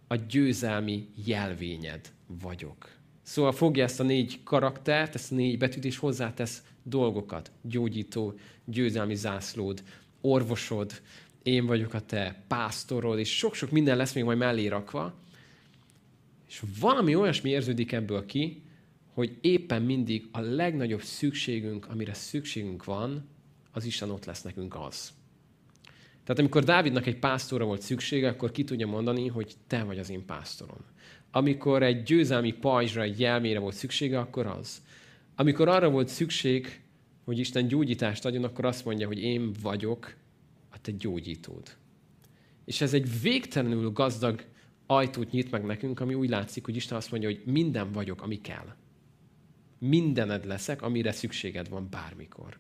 a győzelmi jelvényed vagyok. Szóval fogja ezt a négy karaktert, ezt a négy betűt, és hozzátesz dolgokat. Gyógyító, győzelmi zászlód, orvosod, én vagyok a te pásztorod, és sok-sok minden lesz még majd mellé rakva. És valami olyasmi érződik ebből ki, hogy éppen mindig a legnagyobb szükségünk, amire szükségünk van, az Isten ott lesz nekünk az. Tehát amikor Dávidnak egy pásztorra volt szüksége, akkor ki tudja mondani, hogy te vagy az én pásztorom. Amikor egy győzelmi pajzsra, egy jelmére volt szüksége, akkor az. Amikor arra volt szükség, hogy Isten gyógyítást adjon, akkor azt mondja, hogy én vagyok a te gyógyítód. És ez egy végtelenül gazdag ajtót nyit meg nekünk, ami úgy látszik, hogy Isten azt mondja, hogy minden vagyok, ami kell. Mindened leszek, amire szükséged van bármikor.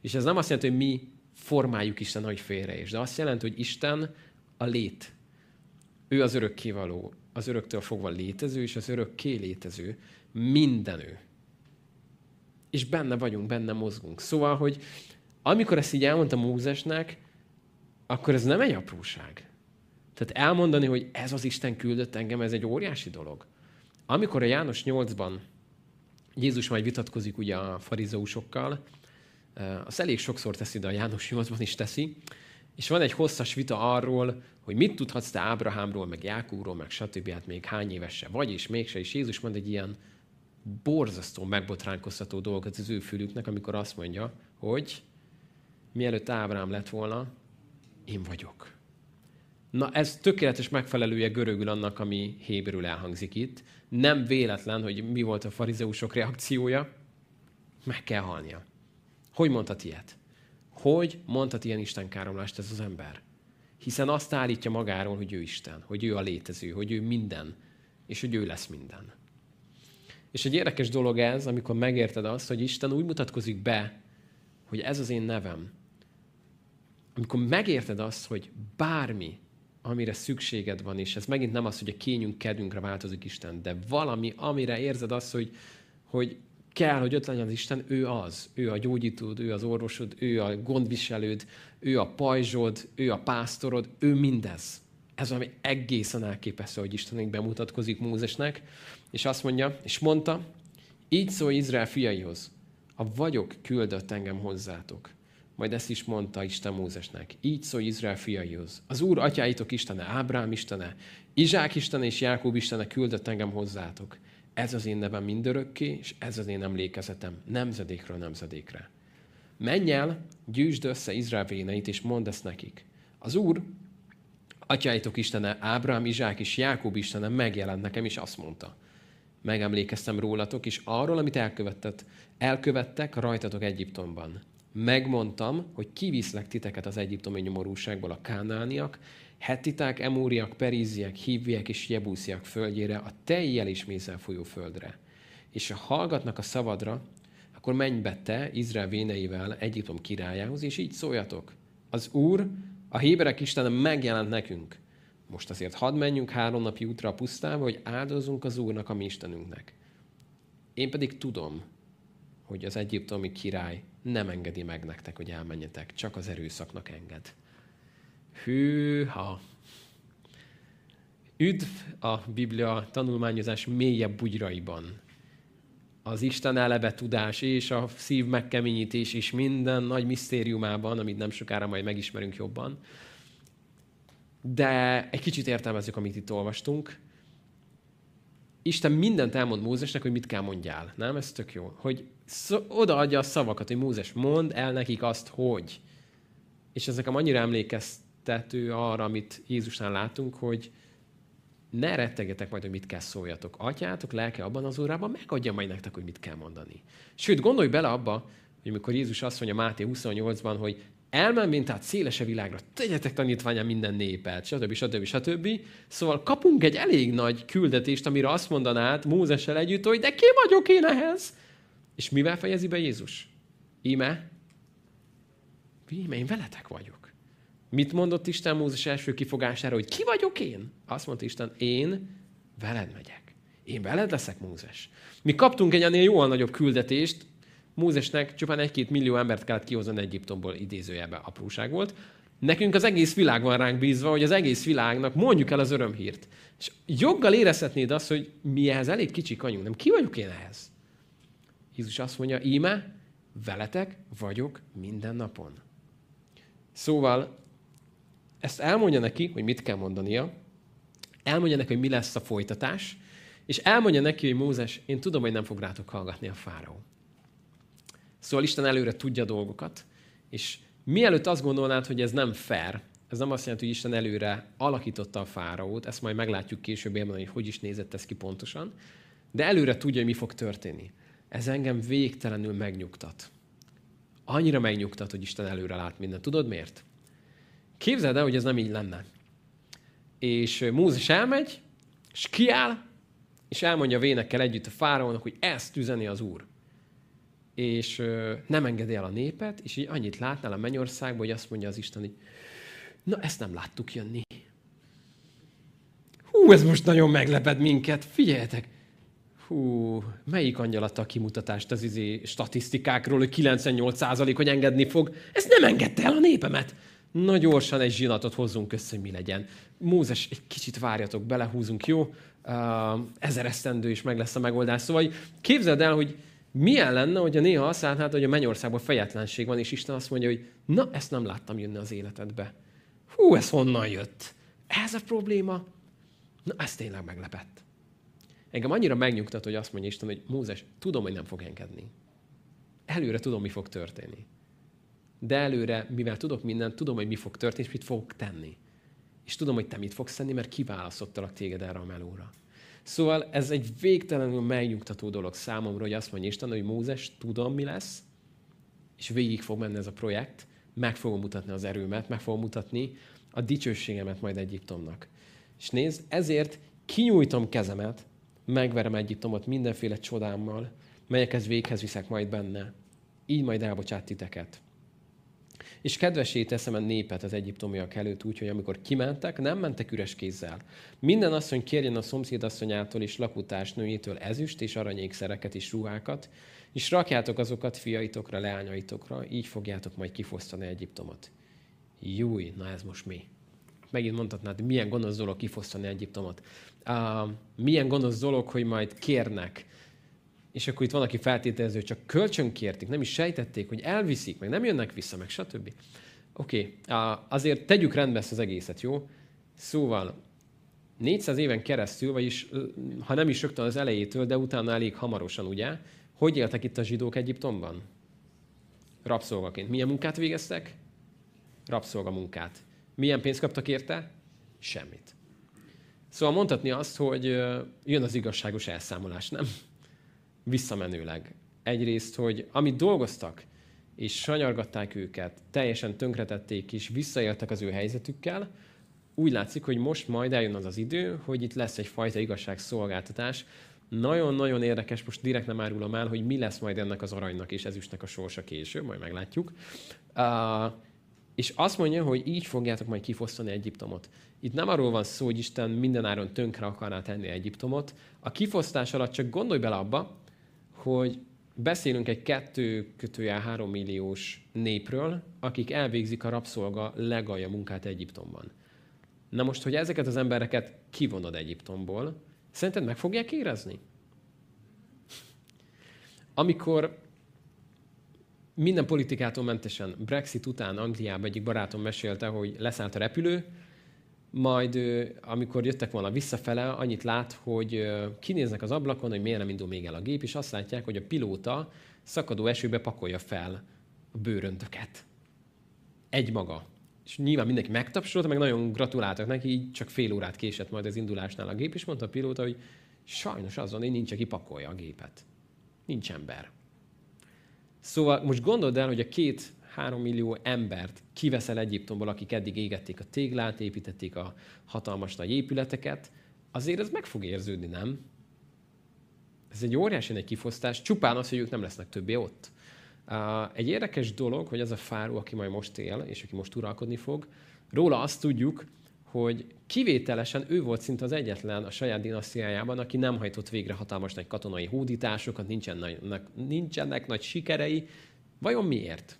És ez nem azt jelenti, hogy mi formáljuk Isten nagy félre is, de azt jelenti, hogy Isten a lét. Ő az örökkévaló, az öröktől fogva létező, és az örökké létező. Minden ő és benne vagyunk, benne mozgunk. Szóval, hogy amikor ezt így elmondta Mózesnek, akkor ez nem egy apróság. Tehát elmondani, hogy ez az Isten küldött engem, ez egy óriási dolog. Amikor a János 8-ban Jézus majd vitatkozik ugye a farizeusokkal, az elég sokszor teszi, de a János 8 is teszi, és van egy hosszas vita arról, hogy mit tudhatsz te Ábrahámról, meg Jákúról, meg stb. Hát még hány éves se vagy, és mégse. És Jézus mond egy ilyen borzasztó, megbotránkoztató dolgot az ő fülüknek, amikor azt mondja, hogy mielőtt Ábrám lett volna, én vagyok. Na ez tökéletes megfelelője görögül annak, ami héberül elhangzik itt. Nem véletlen, hogy mi volt a farizeusok reakciója. Meg kell halnia. Hogy mondhat ilyet? Hogy mondhat ilyen istenkáromlást ez az ember? Hiszen azt állítja magáról, hogy ő Isten, hogy ő a létező, hogy ő minden, és hogy ő lesz minden. És egy érdekes dolog ez, amikor megérted azt, hogy Isten úgy mutatkozik be, hogy ez az én nevem. Amikor megérted azt, hogy bármi, amire szükséged van, és ez megint nem az, hogy a kényünk, kedünkre változik Isten, de valami, amire érzed azt, hogy, hogy kell, hogy ott legyen az Isten, ő az. Ő a gyógyítód, ő az orvosod, ő a gondviselőd, ő a pajzsod, ő a pásztorod, ő mindez. Ez ami egészen elképesztő, hogy Istenünk bemutatkozik Mózesnek, és azt mondja, és mondta, így szól Izrael fiaihoz, a vagyok küldött engem hozzátok. Majd ezt is mondta Isten Mózesnek. Így szól Izrael fiaihoz. Az Úr atyáitok Istene, Ábrám Istene, Izsák Istene és Jákob Istene küldött engem hozzátok. Ez az én nevem mindörökké, és ez az én emlékezetem nemzedékről nemzedékre. Menj el, gyűjtsd össze Izrael véneit, és mondd ezt nekik. Az Úr, atyáitok Istene, Ábrám, Izsák és Jákob Istene megjelent nekem, és azt mondta. Megemlékeztem rólatok, és arról, amit elkövettet, elkövettek rajtatok Egyiptomban. Megmondtam, hogy kiviszlek titeket az egyiptomi nyomorúságból a kánániak, hetiták, emúriak, períziek, hívviek és jebúsziak földjére, a tejjel is mézzel folyó földre. És ha hallgatnak a szavadra, akkor menj be te Izrael véneivel Egyiptom királyához, és így szóljatok. Az Úr, a héberek Istene megjelent nekünk. Most azért hadd menjünk három napi útra a pusztába, hogy áldozzunk az Úrnak, a mi Istenünknek. Én pedig tudom, hogy az egyiptomi király nem engedi meg nektek, hogy elmenjetek, csak az erőszaknak enged. Hűha! Üdv a Biblia tanulmányozás mélyebb bugyraiban. Az Isten eleve tudás és a szív megkeményítés is minden nagy misztériumában, amit nem sokára majd megismerünk jobban. De egy kicsit értelmezzük, amit itt olvastunk. Isten mindent elmond Mózesnek, hogy mit kell mondjál. Nem? Ez tök jó. Hogy odaadja a szavakat, hogy Mózes mond el nekik azt, hogy. És ez nekem annyira emlékeztető arra, amit Jézusnál látunk, hogy ne rettegetek majd, hogy mit kell szóljatok. Atyátok lelke abban az órában megadja majd nektek, hogy mit kell mondani. Sőt, gondolj bele abba, hogy amikor Jézus azt mondja Máté 28-ban, hogy elmenvén tehát szélese világra, tegyetek tanítványán minden népet, stb. stb. stb. Szóval kapunk egy elég nagy küldetést, amire azt mondanád Mózessel együtt, hogy de ki vagyok én ehhez? És mivel fejezi be Jézus? Íme, íme, én veletek vagyok. Mit mondott Isten Mózes első kifogására, hogy ki vagyok én? Azt mondta Isten, én veled megyek. Én veled leszek, Mózes. Mi kaptunk egy ennél jóval nagyobb küldetést, Mózesnek csupán egy-két millió embert kellett kihozni Egyiptomból, idézőjelben apróság volt. Nekünk az egész világ van ránk bízva, hogy az egész világnak mondjuk el az örömhírt. És joggal érezhetnéd azt, hogy mi ehhez elég kicsi anyunk, nem ki vagyok én ehhez? Jézus azt mondja, íme, veletek vagyok minden napon. Szóval ezt elmondja neki, hogy mit kell mondania, elmondja neki, hogy mi lesz a folytatás, és elmondja neki, hogy Mózes, én tudom, hogy nem fog rátok hallgatni a fáraó. Szóval Isten előre tudja dolgokat, és mielőtt azt gondolnád, hogy ez nem fair, ez nem azt jelenti, hogy Isten előre alakította a fáraót, ezt majd meglátjuk később hogy hogy is nézett ez ki pontosan, de előre tudja, hogy mi fog történni. Ez engem végtelenül megnyugtat. Annyira megnyugtat, hogy Isten előre lát mindent. Tudod miért? Képzeld el, hogy ez nem így lenne. És Mózes elmegy, és kiáll, és elmondja vénekkel együtt a fáraónak, hogy ezt üzeni az Úr és nem engedi el a népet, és így annyit látnál a mennyországban, hogy azt mondja az Isten, hogy na ezt nem láttuk jönni. Hú, ez most nagyon megleped minket, figyeljetek! Hú, melyik angyal adta a kimutatást az izé statisztikákról, hogy 98% hogy engedni fog? Ez nem engedte el a népemet. Na gyorsan egy zsinatot hozzunk össze, hogy mi legyen. Mózes, egy kicsit várjatok, belehúzunk, jó? Uh, ezer esztendő is meg lesz a megoldás. Szóval képzeld el, hogy milyen lenne, hogyha néha azt látnád, hogy a mennyországban fejetlenség van, és Isten azt mondja, hogy na, ezt nem láttam jönni az életedbe. Hú, ez honnan jött? Ez a probléma? Na, ez tényleg meglepett. Engem annyira megnyugtat, hogy azt mondja Isten, hogy Mózes, tudom, hogy nem fog engedni. Előre tudom, mi fog történni. De előre, mivel tudok mindent, tudom, hogy mi fog történni, és mit fogok tenni. És tudom, hogy te mit fogsz tenni, mert kiválasztottalak téged erre a melóra. Szóval ez egy végtelenül megnyugtató dolog számomra, hogy azt mondja Isten, hogy Mózes, tudom, mi lesz, és végig fog menni ez a projekt, meg fogom mutatni az erőmet, meg fogom mutatni a dicsőségemet majd Egyiptomnak. És nézd, ezért kinyújtom kezemet, megverem Egyiptomot mindenféle csodámmal, melyekhez véghez viszek majd benne. Így majd elbocsát titeket. És kedvesé teszem a népet az egyiptomiak előtt úgy, hogy amikor kimentek, nem mentek üres kézzel. Minden asszony kérjen a szomszédasszonyától és lakutásnőjétől ezüst és aranyékszereket és ruhákat, és rakjátok azokat fiaitokra, leányaitokra, így fogjátok majd kifosztani Egyiptomot. Júj, na ez most mi? Megint mondhatnád, milyen gonosz dolog kifosztani Egyiptomot. Uh, milyen gonosz dolog, hogy majd kérnek, és akkor itt van, aki feltételező, hogy csak kölcsön kérték, nem is sejtették, hogy elviszik, meg nem jönnek vissza, meg stb. Oké, okay. azért tegyük rendbe ezt az egészet, jó? Szóval 400 éven keresztül, vagyis ha nem is rögtön az elejétől, de utána elég hamarosan, ugye? Hogy éltek itt a zsidók Egyiptomban? Rabszolgaként. Milyen munkát végeztek? Rabszolgamunkát. Milyen pénzt kaptak érte? Semmit. Szóval mondhatni azt, hogy jön az igazságos elszámolás, nem? Visszamenőleg. Egyrészt, hogy amit dolgoztak, és sanyargatták őket, teljesen tönkretették, és visszaéltek az ő helyzetükkel, úgy látszik, hogy most majd eljön az az idő, hogy itt lesz egyfajta igazságszolgáltatás. Nagyon-nagyon érdekes, most direkt nem árulom el, hogy mi lesz majd ennek az aranynak és ezüstnek a sorsa később, majd meglátjuk. Uh, és azt mondja, hogy így fogjátok majd kifosztani Egyiptomot. Itt nem arról van szó, hogy Isten mindenáron tönkre akarná tenni Egyiptomot. A kifosztás alatt csak gondolj bele abba, hogy beszélünk egy kettő kötőjel három milliós népről, akik elvégzik a rabszolga legalja munkát Egyiptomban. Na most, hogy ezeket az embereket kivonod Egyiptomból, szerinted meg fogják érezni? Amikor minden politikától mentesen Brexit után Angliában egyik barátom mesélte, hogy leszállt a repülő, majd amikor jöttek volna visszafele, annyit lát, hogy kinéznek az ablakon, hogy miért nem indul még el a gép, és azt látják, hogy a pilóta szakadó esőbe pakolja fel a bőröntöket. Egy maga. És nyilván mindenki megtapsolta, meg nagyon gratuláltak neki, így csak fél órát késett majd az indulásnál a gép, és mondta a pilóta, hogy sajnos azon, hogy nincs, aki pakolja a gépet. Nincs ember. Szóval most gondold el, hogy a két három millió embert kiveszel Egyiptomból, akik eddig égették a téglát, építették a hatalmas nagy épületeket, azért ez meg fog érződni, nem? Ez egy óriási egy kifosztás, csupán az, hogy ők nem lesznek többé ott. Egy érdekes dolog, hogy az a fáró, aki majd most él, és aki most uralkodni fog, róla azt tudjuk, hogy kivételesen ő volt szinte az egyetlen a saját dinasztiájában, aki nem hajtott végre hatalmas nagy katonai hódításokat, nincsenek, nincsenek nagy sikerei. Vajon miért?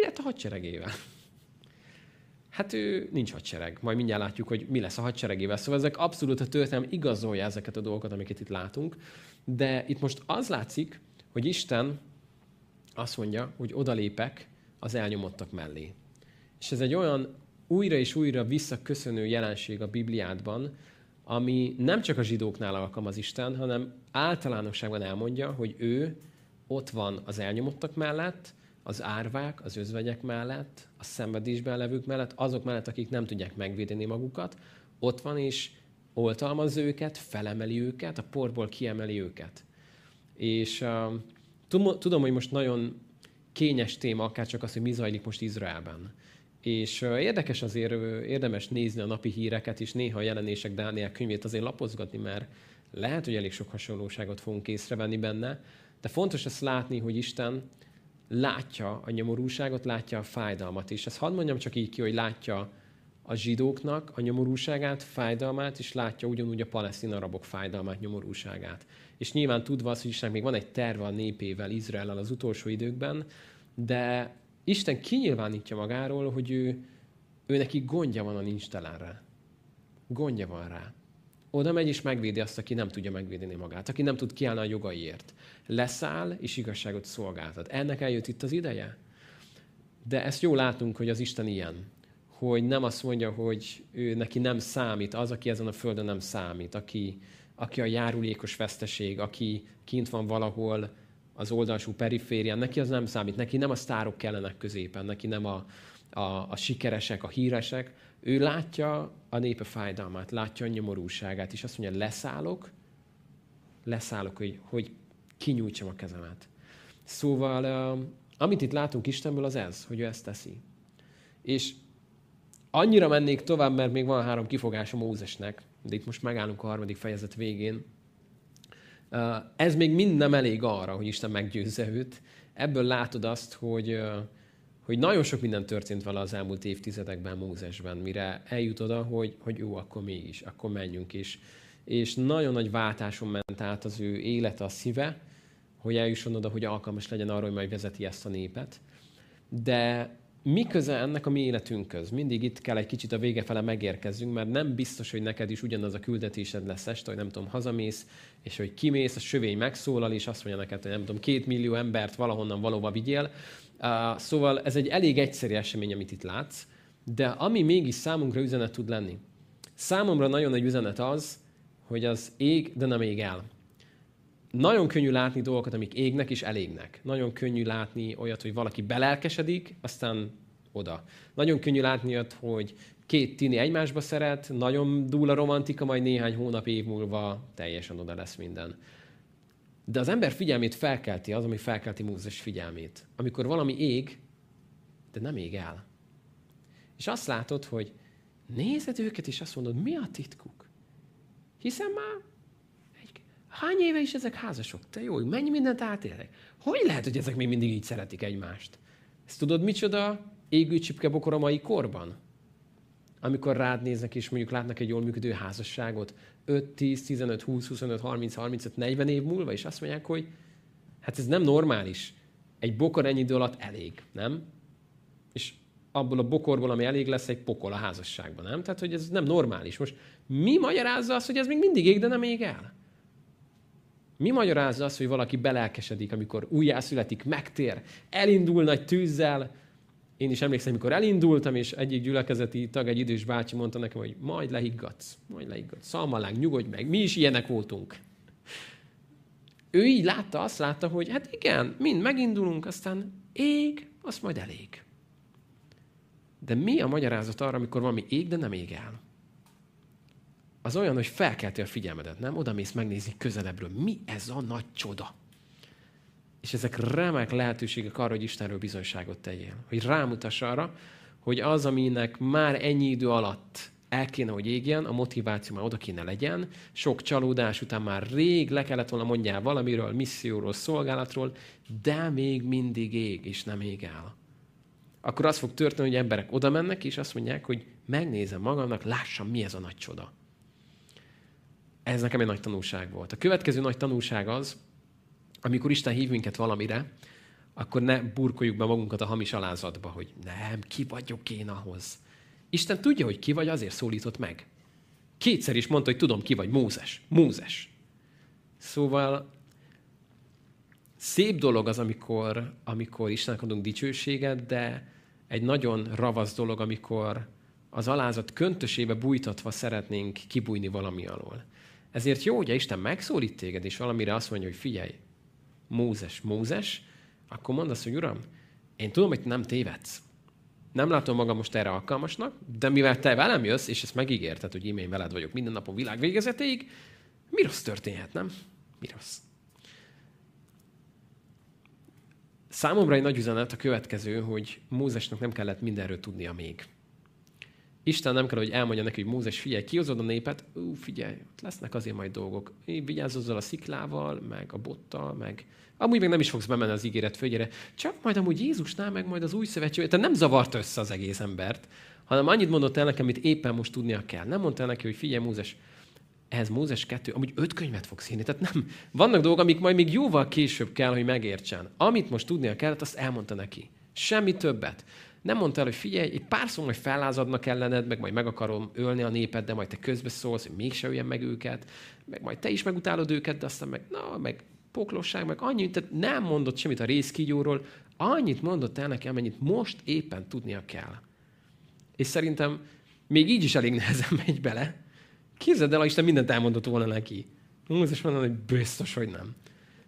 Mi lett a hadseregével? Hát ő nincs hadsereg. Majd mindjárt látjuk, hogy mi lesz a hadseregével. Szóval ezek abszolút a történelem igazolja ezeket a dolgokat, amiket itt látunk. De itt most az látszik, hogy Isten azt mondja, hogy odalépek az elnyomottak mellé. És ez egy olyan újra és újra visszaköszönő jelenség a Bibliádban, ami nem csak a zsidóknál alkalmaz Isten, hanem általánosságban elmondja, hogy ő ott van az elnyomottak mellett, az árvák, az özvegyek mellett, a szenvedésben levők mellett, azok mellett, akik nem tudják megvédeni magukat, ott van és oltalmaz őket, felemeli őket, a porból kiemeli őket. És uh, tudom, hogy most nagyon kényes téma, akár csak az, hogy mi zajlik most Izraelben. És uh, érdekes azért, uh, érdemes nézni a napi híreket, és néha a jelenések Dániel könyvét azért lapozgatni, mert lehet, hogy elég sok hasonlóságot fogunk észrevenni benne, de fontos ezt látni, hogy Isten látja a nyomorúságot, látja a fájdalmat is. Ezt hadd mondjam csak így ki, hogy látja a zsidóknak a nyomorúságát, fájdalmát, és látja ugyanúgy a palesztin arabok fájdalmát, nyomorúságát. És nyilván tudva az, hogy Istennek még van egy terve a népével, Izraellel az utolsó időkben, de Isten kinyilvánítja magáról, hogy ő, ő neki gondja van a nincs telenre. Gondja van rá. Oda megy és megvédi azt, aki nem tudja megvédeni magát, aki nem tud kiállni a jogaiért. Leszáll és igazságot szolgáltat. Ennek eljött itt az ideje? De ezt jól látunk, hogy az Isten ilyen. Hogy nem azt mondja, hogy ő neki nem számít, az, aki ezen a földön nem számít, aki, aki a járulékos veszteség, aki kint van valahol az oldalsú periférián, neki az nem számít, neki nem a sztárok kellenek középen, neki nem a, a, a sikeresek, a híresek. Ő látja a népe fájdalmát, látja a nyomorúságát, és azt mondja, leszállok, leszállok, hogy, hogy kinyújtsam a kezemet. Szóval, amit itt látunk Istenből, az ez, hogy ő ezt teszi. És annyira mennék tovább, mert még van három kifogása Mózesnek, de itt most megállunk a harmadik fejezet végén. Ez még mind nem elég arra, hogy Isten meggyőzze őt. Ebből látod azt, hogy, hogy nagyon sok minden történt vele az elmúlt évtizedekben Mózesben, mire eljut oda, hogy, hogy jó, akkor mégis, akkor menjünk is. És nagyon nagy váltáson ment át az ő élete, a szíve, hogy eljusson oda, hogy alkalmas legyen arra, hogy majd vezeti ezt a népet. De mi ennek a mi életünkhöz? Mindig itt kell egy kicsit a vége fele megérkezzünk, mert nem biztos, hogy neked is ugyanaz a küldetésed lesz este, hogy nem tudom, hazamész, és hogy kimész, a sövény megszólal, és azt mondja neked, hogy nem tudom, két millió embert valahonnan valóba vigyél. Szóval ez egy elég egyszerű esemény, amit itt látsz, de ami mégis számunkra üzenet tud lenni. Számomra nagyon nagy üzenet az, hogy az ég, de nem ég el nagyon könnyű látni dolgokat, amik égnek és elégnek. Nagyon könnyű látni olyat, hogy valaki belelkesedik, aztán oda. Nagyon könnyű látni olyat, hogy két tini egymásba szeret, nagyon dúl a romantika, majd néhány hónap, év múlva teljesen oda lesz minden. De az ember figyelmét felkelti az, ami felkelti Mózes figyelmét. Amikor valami ég, de nem ég el. És azt látod, hogy nézed őket, és azt mondod, mi a titkuk? Hiszen már Hány éve is ezek házasok? Te jó, mennyi mindent átélek? Hogy lehet, hogy ezek még mindig így szeretik egymást? Ezt tudod, micsoda égő csipke bokor a mai korban? Amikor rád néznek, és mondjuk látnak egy jól működő házasságot 5, 10, 15, 20, 25, 30, 35, 40 év múlva, és azt mondják, hogy hát ez nem normális. Egy bokor ennyi idő alatt elég, nem? És abból a bokorból, ami elég lesz, egy pokol a házasságban, nem? Tehát, hogy ez nem normális. Most mi magyarázza azt, hogy ez még mindig ég, de nem ég el? Mi magyarázza azt, hogy valaki belelkesedik, amikor újjászületik, megtér, elindul nagy tűzzel? Én is emlékszem, amikor elindultam, és egyik gyülekezeti tag, egy idős bácsi mondta nekem, hogy majd lehiggadsz, majd lehiggadsz. Szalmalánk, nyugodj meg, mi is ilyenek voltunk. Ő így látta, azt látta, hogy hát igen, mind megindulunk, aztán ég, az majd elég. De mi a magyarázat arra, amikor valami ég, de nem ég el? az olyan, hogy felkelti a figyelmedet, nem? Oda mész megnézni közelebbről. Mi ez a nagy csoda? És ezek remek lehetőségek arra, hogy Istenről bizonyságot tegyél. Hogy rámutass arra, hogy az, aminek már ennyi idő alatt el kéne, hogy égjen, a motiváció már oda kéne legyen, sok csalódás után már rég le kellett volna mondjál valamiről, misszióról, szolgálatról, de még mindig ég, és nem ég el. Akkor az fog történni, hogy emberek oda mennek, és azt mondják, hogy megnézem magamnak, lássam, mi ez a nagy csoda. Ez nekem egy nagy tanulság volt. A következő nagy tanulság az, amikor Isten hív minket valamire, akkor ne burkoljuk be magunkat a hamis alázatba, hogy nem, ki vagyok én ahhoz. Isten tudja, hogy ki vagy, azért szólított meg. Kétszer is mondta, hogy tudom, ki vagy, Mózes. Mózes. Szóval szép dolog az, amikor, amikor Istennek adunk dicsőséget, de egy nagyon ravasz dolog, amikor az alázat köntösébe bújtatva szeretnénk kibújni valami alól. Ezért jó, hogyha Isten megszólít téged, és valamire azt mondja, hogy figyelj, Mózes, Mózes, akkor mondd azt, hogy Uram, én tudom, hogy nem tévedsz. Nem látom magam most erre alkalmasnak, de mivel te velem jössz, és ezt megígérted, hogy én veled vagyok minden napon világ végezetéig, mi rossz történhet, nem? Mi rossz? Számomra egy nagy üzenet a következő, hogy Mózesnek nem kellett mindenről tudnia még. Isten nem kell, hogy elmondja neki, hogy Mózes, figyelj, kihozod a népet, ú, figyelj, ott lesznek azért majd dolgok. Vigyázz azzal a sziklával, meg a bottal, meg amúgy még nem is fogsz bemenni az ígéret földjére. Csak majd amúgy Jézusnál, meg majd az új szövetség. Tehát nem zavart össze az egész embert, hanem annyit mondott el nekem, amit éppen most tudnia kell. Nem mondta el neki, hogy figyelj, Mózes, ehhez Mózes 2, amúgy öt könyvet fogsz írni. Tehát nem, vannak dolgok, amik majd még jóval később kell, hogy megértsen. Amit most tudnia kellett, azt elmondta neki. Semmi többet. Nem mondta el, hogy figyelj, egy pár szó majd fellázadnak ellened, meg majd meg akarom ölni a népet, de majd te közbeszólsz, hogy mégse öljen meg őket, meg majd te is megutálod őket, de aztán meg, na, meg poklosság, meg annyit, tehát nem mondott semmit a részkígyóról, annyit mondott el neki, amennyit most éppen tudnia kell. És szerintem még így is elég nehezen megy bele. Képzeld el, ha Isten mindent elmondott volna neki. Mózes mondani, hogy biztos, hogy nem.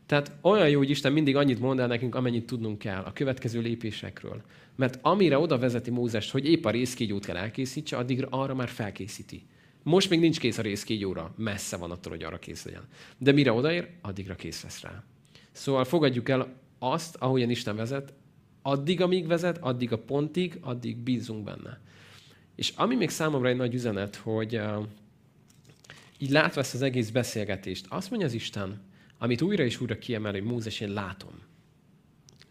Tehát olyan jó, hogy Isten mindig annyit mond el nekünk, amennyit tudnunk kell a következő lépésekről. Mert amire oda vezeti Mózest, hogy épp a részkígyót kell elkészítse, addigra arra már felkészíti. Most még nincs kész a részkígyóra, messze van attól, hogy arra kész legyen. De mire odaér, addigra kész lesz rá. Szóval fogadjuk el azt, ahogyan Isten vezet, addig, amíg vezet, addig a pontig, addig bízunk benne. És ami még számomra egy nagy üzenet, hogy uh, így látva ezt az egész beszélgetést, azt mondja az Isten, amit újra és újra kiemel, hogy Mózes, én látom.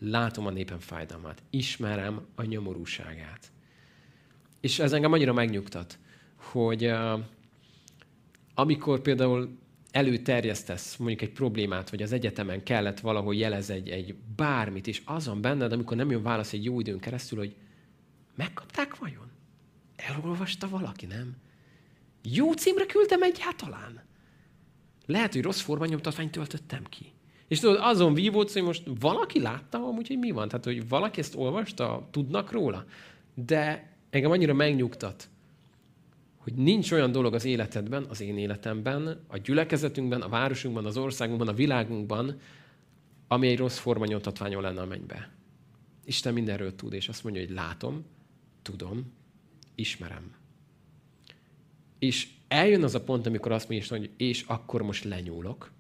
Látom a népem fájdalmát. Ismerem a nyomorúságát. És ez engem annyira megnyugtat, hogy uh, amikor például előterjesztesz mondjuk egy problémát, vagy az egyetemen kellett valahol jelez egy, egy bármit, és azon benned, amikor nem jön válasz egy jó időn keresztül, hogy megkapták vajon? Elolvasta valaki, nem? Jó címre küldtem egyáltalán? Lehet, hogy rossz formanyomtatványt töltöttem ki. És tudod, azon vívódsz, hogy most valaki látta amúgy, hogy mi van? Tehát, hogy valaki ezt olvasta, tudnak róla? De engem annyira megnyugtat, hogy nincs olyan dolog az életedben, az én életemben, a gyülekezetünkben, a városunkban, az országunkban, a világunkban, ami egy rossz formanyomtatványon lenne a mennybe. Isten mindenről tud, és azt mondja, hogy látom, tudom, ismerem. És eljön az a pont, amikor azt mondja, hogy és akkor most lenyúlok,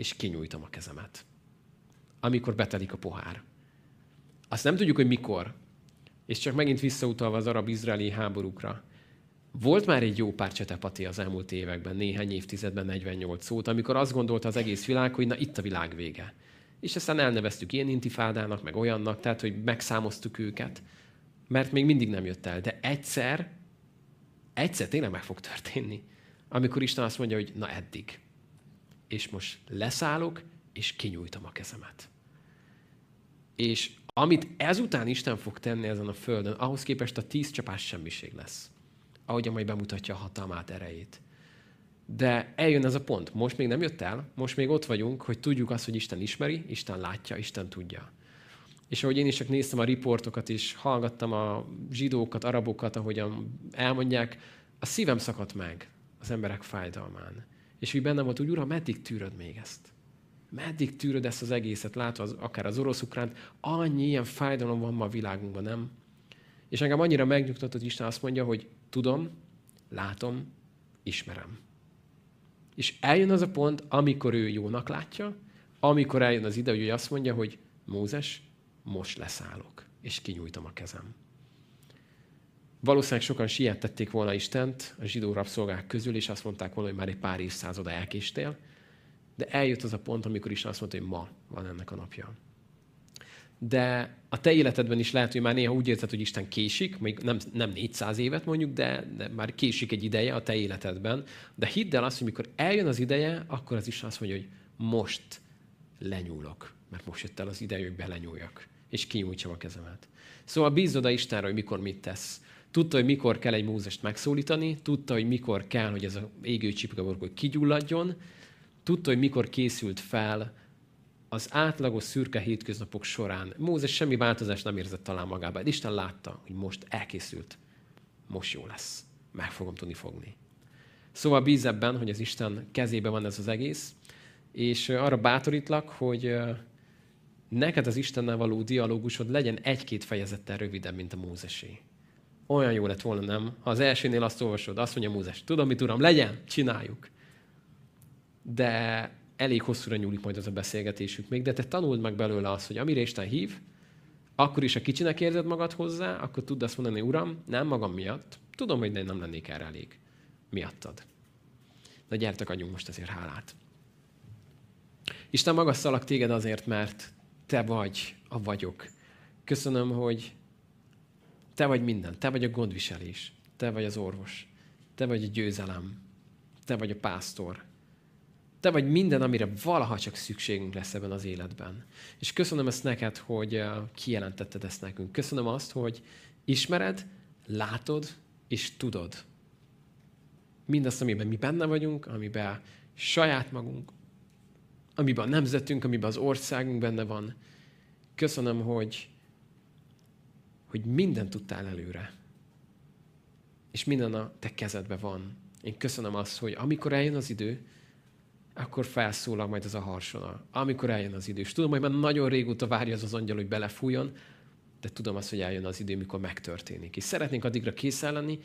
és kinyújtom a kezemet. Amikor betelik a pohár. Azt nem tudjuk, hogy mikor. És csak megint visszautalva az arab-izraeli háborúkra. Volt már egy jó pár csetepati az elmúlt években, néhány évtizedben, 48 szót, amikor azt gondolta az egész világ, hogy na itt a világ vége. És aztán elneveztük ilyen intifádának, meg olyannak, tehát hogy megszámoztuk őket, mert még mindig nem jött el. De egyszer, egyszer tényleg meg fog történni, amikor Isten azt mondja, hogy na eddig. És most leszállok, és kinyújtom a kezemet. És amit ezután Isten fog tenni ezen a földön, ahhoz képest a tíz csapás semmiség lesz ahogyan majd bemutatja a hatalmát, erejét. De eljön ez a pont. Most még nem jött el, most még ott vagyunk, hogy tudjuk azt, hogy Isten ismeri, Isten látja, Isten tudja. És ahogy én is csak néztem a riportokat is, hallgattam a zsidókat, arabokat, ahogyan elmondják, a szívem szakadt meg az emberek fájdalmán. És úgy bennem volt, hogy Uram, meddig tűröd még ezt? Meddig tűröd ezt az egészet, látva az, akár az orosz-ukránt, annyi ilyen fájdalom van ma a világunkban, nem? És engem annyira megnyugtatott, Isten azt mondja, hogy tudom, látom, ismerem. És eljön az a pont, amikor ő jónak látja, amikor eljön az ide, hogy ő azt mondja, hogy Mózes, most leszállok, és kinyújtom a kezem. Valószínűleg sokan siettették volna Istent a zsidó rabszolgák közül, és azt mondták volna, hogy már egy pár évszázada elkéstél, de eljött az a pont, amikor Isten azt mondta, hogy ma van ennek a napja de a te életedben is lehet, hogy már néha úgy érzed, hogy Isten késik, még nem, nem 400 évet mondjuk, de, de már késik egy ideje a te életedben. De hidd el azt, hogy mikor eljön az ideje, akkor az Isten azt mondja, hogy most lenyúlok, mert most jött el az ideje, hogy belenyúljak, és kinyújtsam a kezemet. Szóval bízod a Istenre, hogy mikor mit tesz. Tudta, hogy mikor kell egy Mózest megszólítani, tudta, hogy mikor kell, hogy ez a égő csipkaborgó kigyulladjon, tudta, hogy mikor készült fel az átlagos szürke hétköznapok során Mózes semmi változást nem érzett talán magában. Isten látta, hogy most elkészült. Most jó lesz. Meg fogom tudni fogni. Szóval bíz ebben, hogy az Isten kezében van ez az egész, és arra bátorítlak, hogy neked az Istennel való dialógusod legyen egy-két fejezettel rövidebb, mint a Mózesé. Olyan jó lett volna, nem? Ha az elsőnél azt olvasod, azt mondja Mózes, tudom, mit uram, legyen, csináljuk. De elég hosszúra nyúlik majd az a beszélgetésük még, de te tanuld meg belőle azt, hogy amire Isten hív, akkor is, a kicsinek érzed magad hozzá, akkor tudd azt mondani, Uram, nem magam miatt, tudom, hogy nem lennék erre elég. Miattad. De gyertek, adjunk most ezért hálát. Isten magasszalak téged azért, mert te vagy a vagyok. Köszönöm, hogy te vagy minden. Te vagy a gondviselés. Te vagy az orvos. Te vagy a győzelem. Te vagy a pásztor. Te vagy minden, amire valaha csak szükségünk lesz ebben az életben. És köszönöm ezt neked, hogy eh, kijelentetted ezt nekünk. Köszönöm azt, hogy ismered, látod és tudod. Mindazt, amiben mi benne vagyunk, amiben saját magunk, amiben a nemzetünk, amiben az országunk benne van. Köszönöm, hogy, hogy mindent tudtál előre. És minden a te kezedben van. Én köszönöm azt, hogy amikor eljön az idő, akkor felszólal majd ez a harsona. Amikor eljön az idő. És tudom, hogy már nagyon régóta várja az az angyal, hogy belefújjon, de tudom azt, hogy eljön az idő, mikor megtörténik. És szeretnénk addigra készen lenni,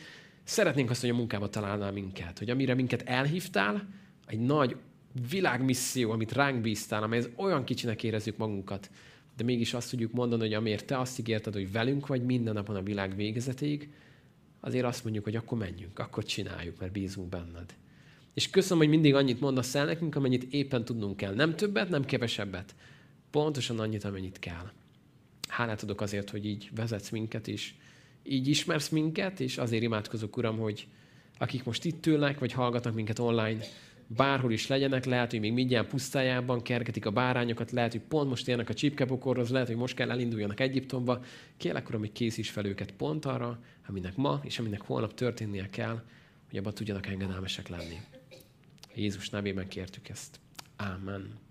szeretnénk azt, hogy a munkába találnál minket, hogy amire minket elhívtál, egy nagy világmisszió, amit ránk bíztál, amelyhez olyan kicsinek érezzük magunkat, de mégis azt tudjuk mondani, hogy amiért te azt ígérted, hogy velünk vagy minden napon a világ végezetéig, azért azt mondjuk, hogy akkor menjünk, akkor csináljuk, mert bízunk benned. És köszönöm, hogy mindig annyit mondasz el nekünk, amennyit éppen tudnunk kell. Nem többet, nem kevesebbet. Pontosan annyit, amennyit kell. Hálát adok azért, hogy így vezetsz minket is, így ismersz minket, és azért imádkozok, Uram, hogy akik most itt ülnek, vagy hallgatnak minket online, bárhol is legyenek, lehet, hogy még mindjárt pusztájában kergetik a bárányokat, lehet, hogy pont most érnek a csipkebokorhoz, lehet, hogy most kell elinduljanak Egyiptomba. Kérlek, Uram, hogy készíts fel őket pont arra, aminek ma és aminek holnap történnie kell, hogy abban tudjanak engedelmesek lenni. Jézus nevében kértük ezt. Ámen.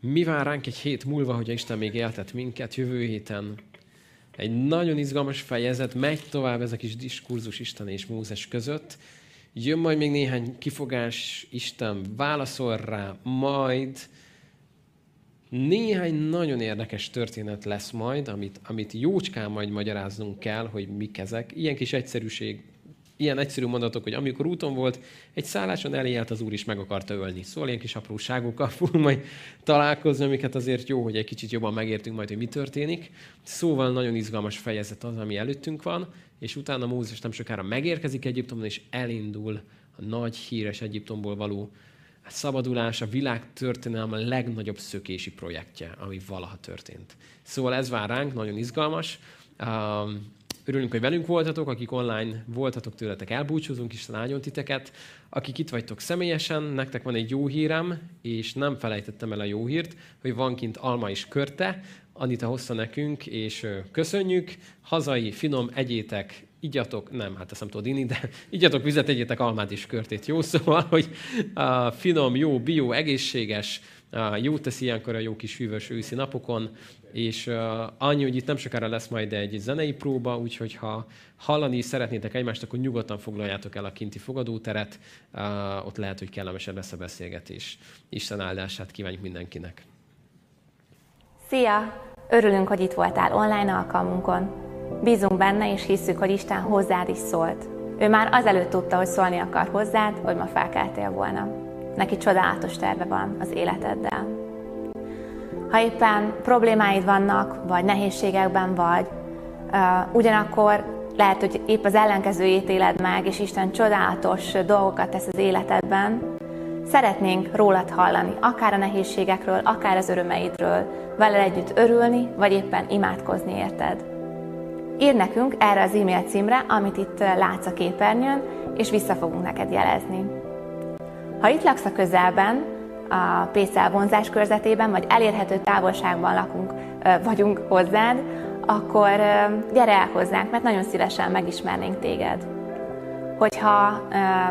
Mi vár ránk egy hét múlva, hogy Isten még éltet minket jövő héten? Egy nagyon izgalmas fejezet, megy tovább ez a kis diskurzus Isten és Mózes között. Jön majd még néhány kifogás, Isten válaszol rá, majd néhány nagyon érdekes történet lesz majd, amit, amit jócskán majd magyaráznunk kell, hogy mik ezek. Ilyen kis egyszerűség ilyen egyszerű mondatok, hogy amikor úton volt, egy szálláson eléjelt az úr is meg akarta ölni. Szóval ilyen kis apróságokkal fogunk majd találkozni, amiket azért jó, hogy egy kicsit jobban megértünk majd, hogy mi történik. Szóval nagyon izgalmas fejezet az, ami előttünk van, és utána Mózes nem sokára megérkezik Egyiptomban, és elindul a nagy, híres Egyiptomból való szabadulás a világ történelem a legnagyobb szökési projektje, ami valaha történt. Szóval ez vár ránk, nagyon izgalmas. Örülünk, hogy velünk voltatok, akik online voltatok tőletek, elbúcsúzunk is áldjon titeket. Akik itt vagytok személyesen, nektek van egy jó hírem, és nem felejtettem el a jó hírt, hogy van kint alma is körte, Anita hozta nekünk, és köszönjük. Hazai, finom, egyétek, igyatok, nem, hát ezt nem tudod inni, de igyatok vizet, egyétek almát is körtét. Jó szóval, hogy a finom, jó, bio, egészséges, jó teszi ilyenkor a jó kis hűvös őszi napokon, és uh, annyi, hogy itt nem sokára lesz majd egy zenei próba, úgyhogy ha hallani szeretnétek egymást, akkor nyugodtan foglaljátok el a kinti fogadóteret, uh, ott lehet, hogy kellemesebb lesz a beszélgetés. Isten áldását kívánjuk mindenkinek! Szia! Örülünk, hogy itt voltál online alkalmunkon. Bízunk benne, és hisszük, hogy Isten hozzád is szólt. Ő már azelőtt tudta, hogy szólni akar hozzád, hogy ma felkeltél volna. Neki csodálatos terve van az életeddel. Ha éppen problémáid vannak, vagy nehézségekben vagy, uh, ugyanakkor lehet, hogy épp az ellenkezőjét éled meg, és Isten csodálatos dolgokat tesz az életedben, szeretnénk rólad hallani, akár a nehézségekről, akár az örömeidről, vele együtt örülni, vagy éppen imádkozni érted. Ír nekünk erre az e-mail címre, amit itt látsz a képernyőn, és vissza fogunk neked jelezni. Ha itt laksz a közelben, a PC vonzás körzetében, vagy elérhető távolságban lakunk, vagyunk hozzád, akkor gyere el hozzánk, mert nagyon szívesen megismernénk téged. Hogyha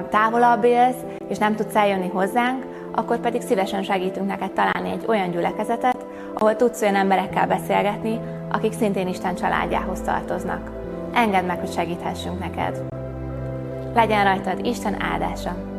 távolabb élsz, és nem tudsz eljönni hozzánk, akkor pedig szívesen segítünk neked találni egy olyan gyülekezetet, ahol tudsz olyan emberekkel beszélgetni, akik szintén Isten családjához tartoznak. Engedd meg, hogy segíthessünk neked. Legyen rajtad Isten áldása!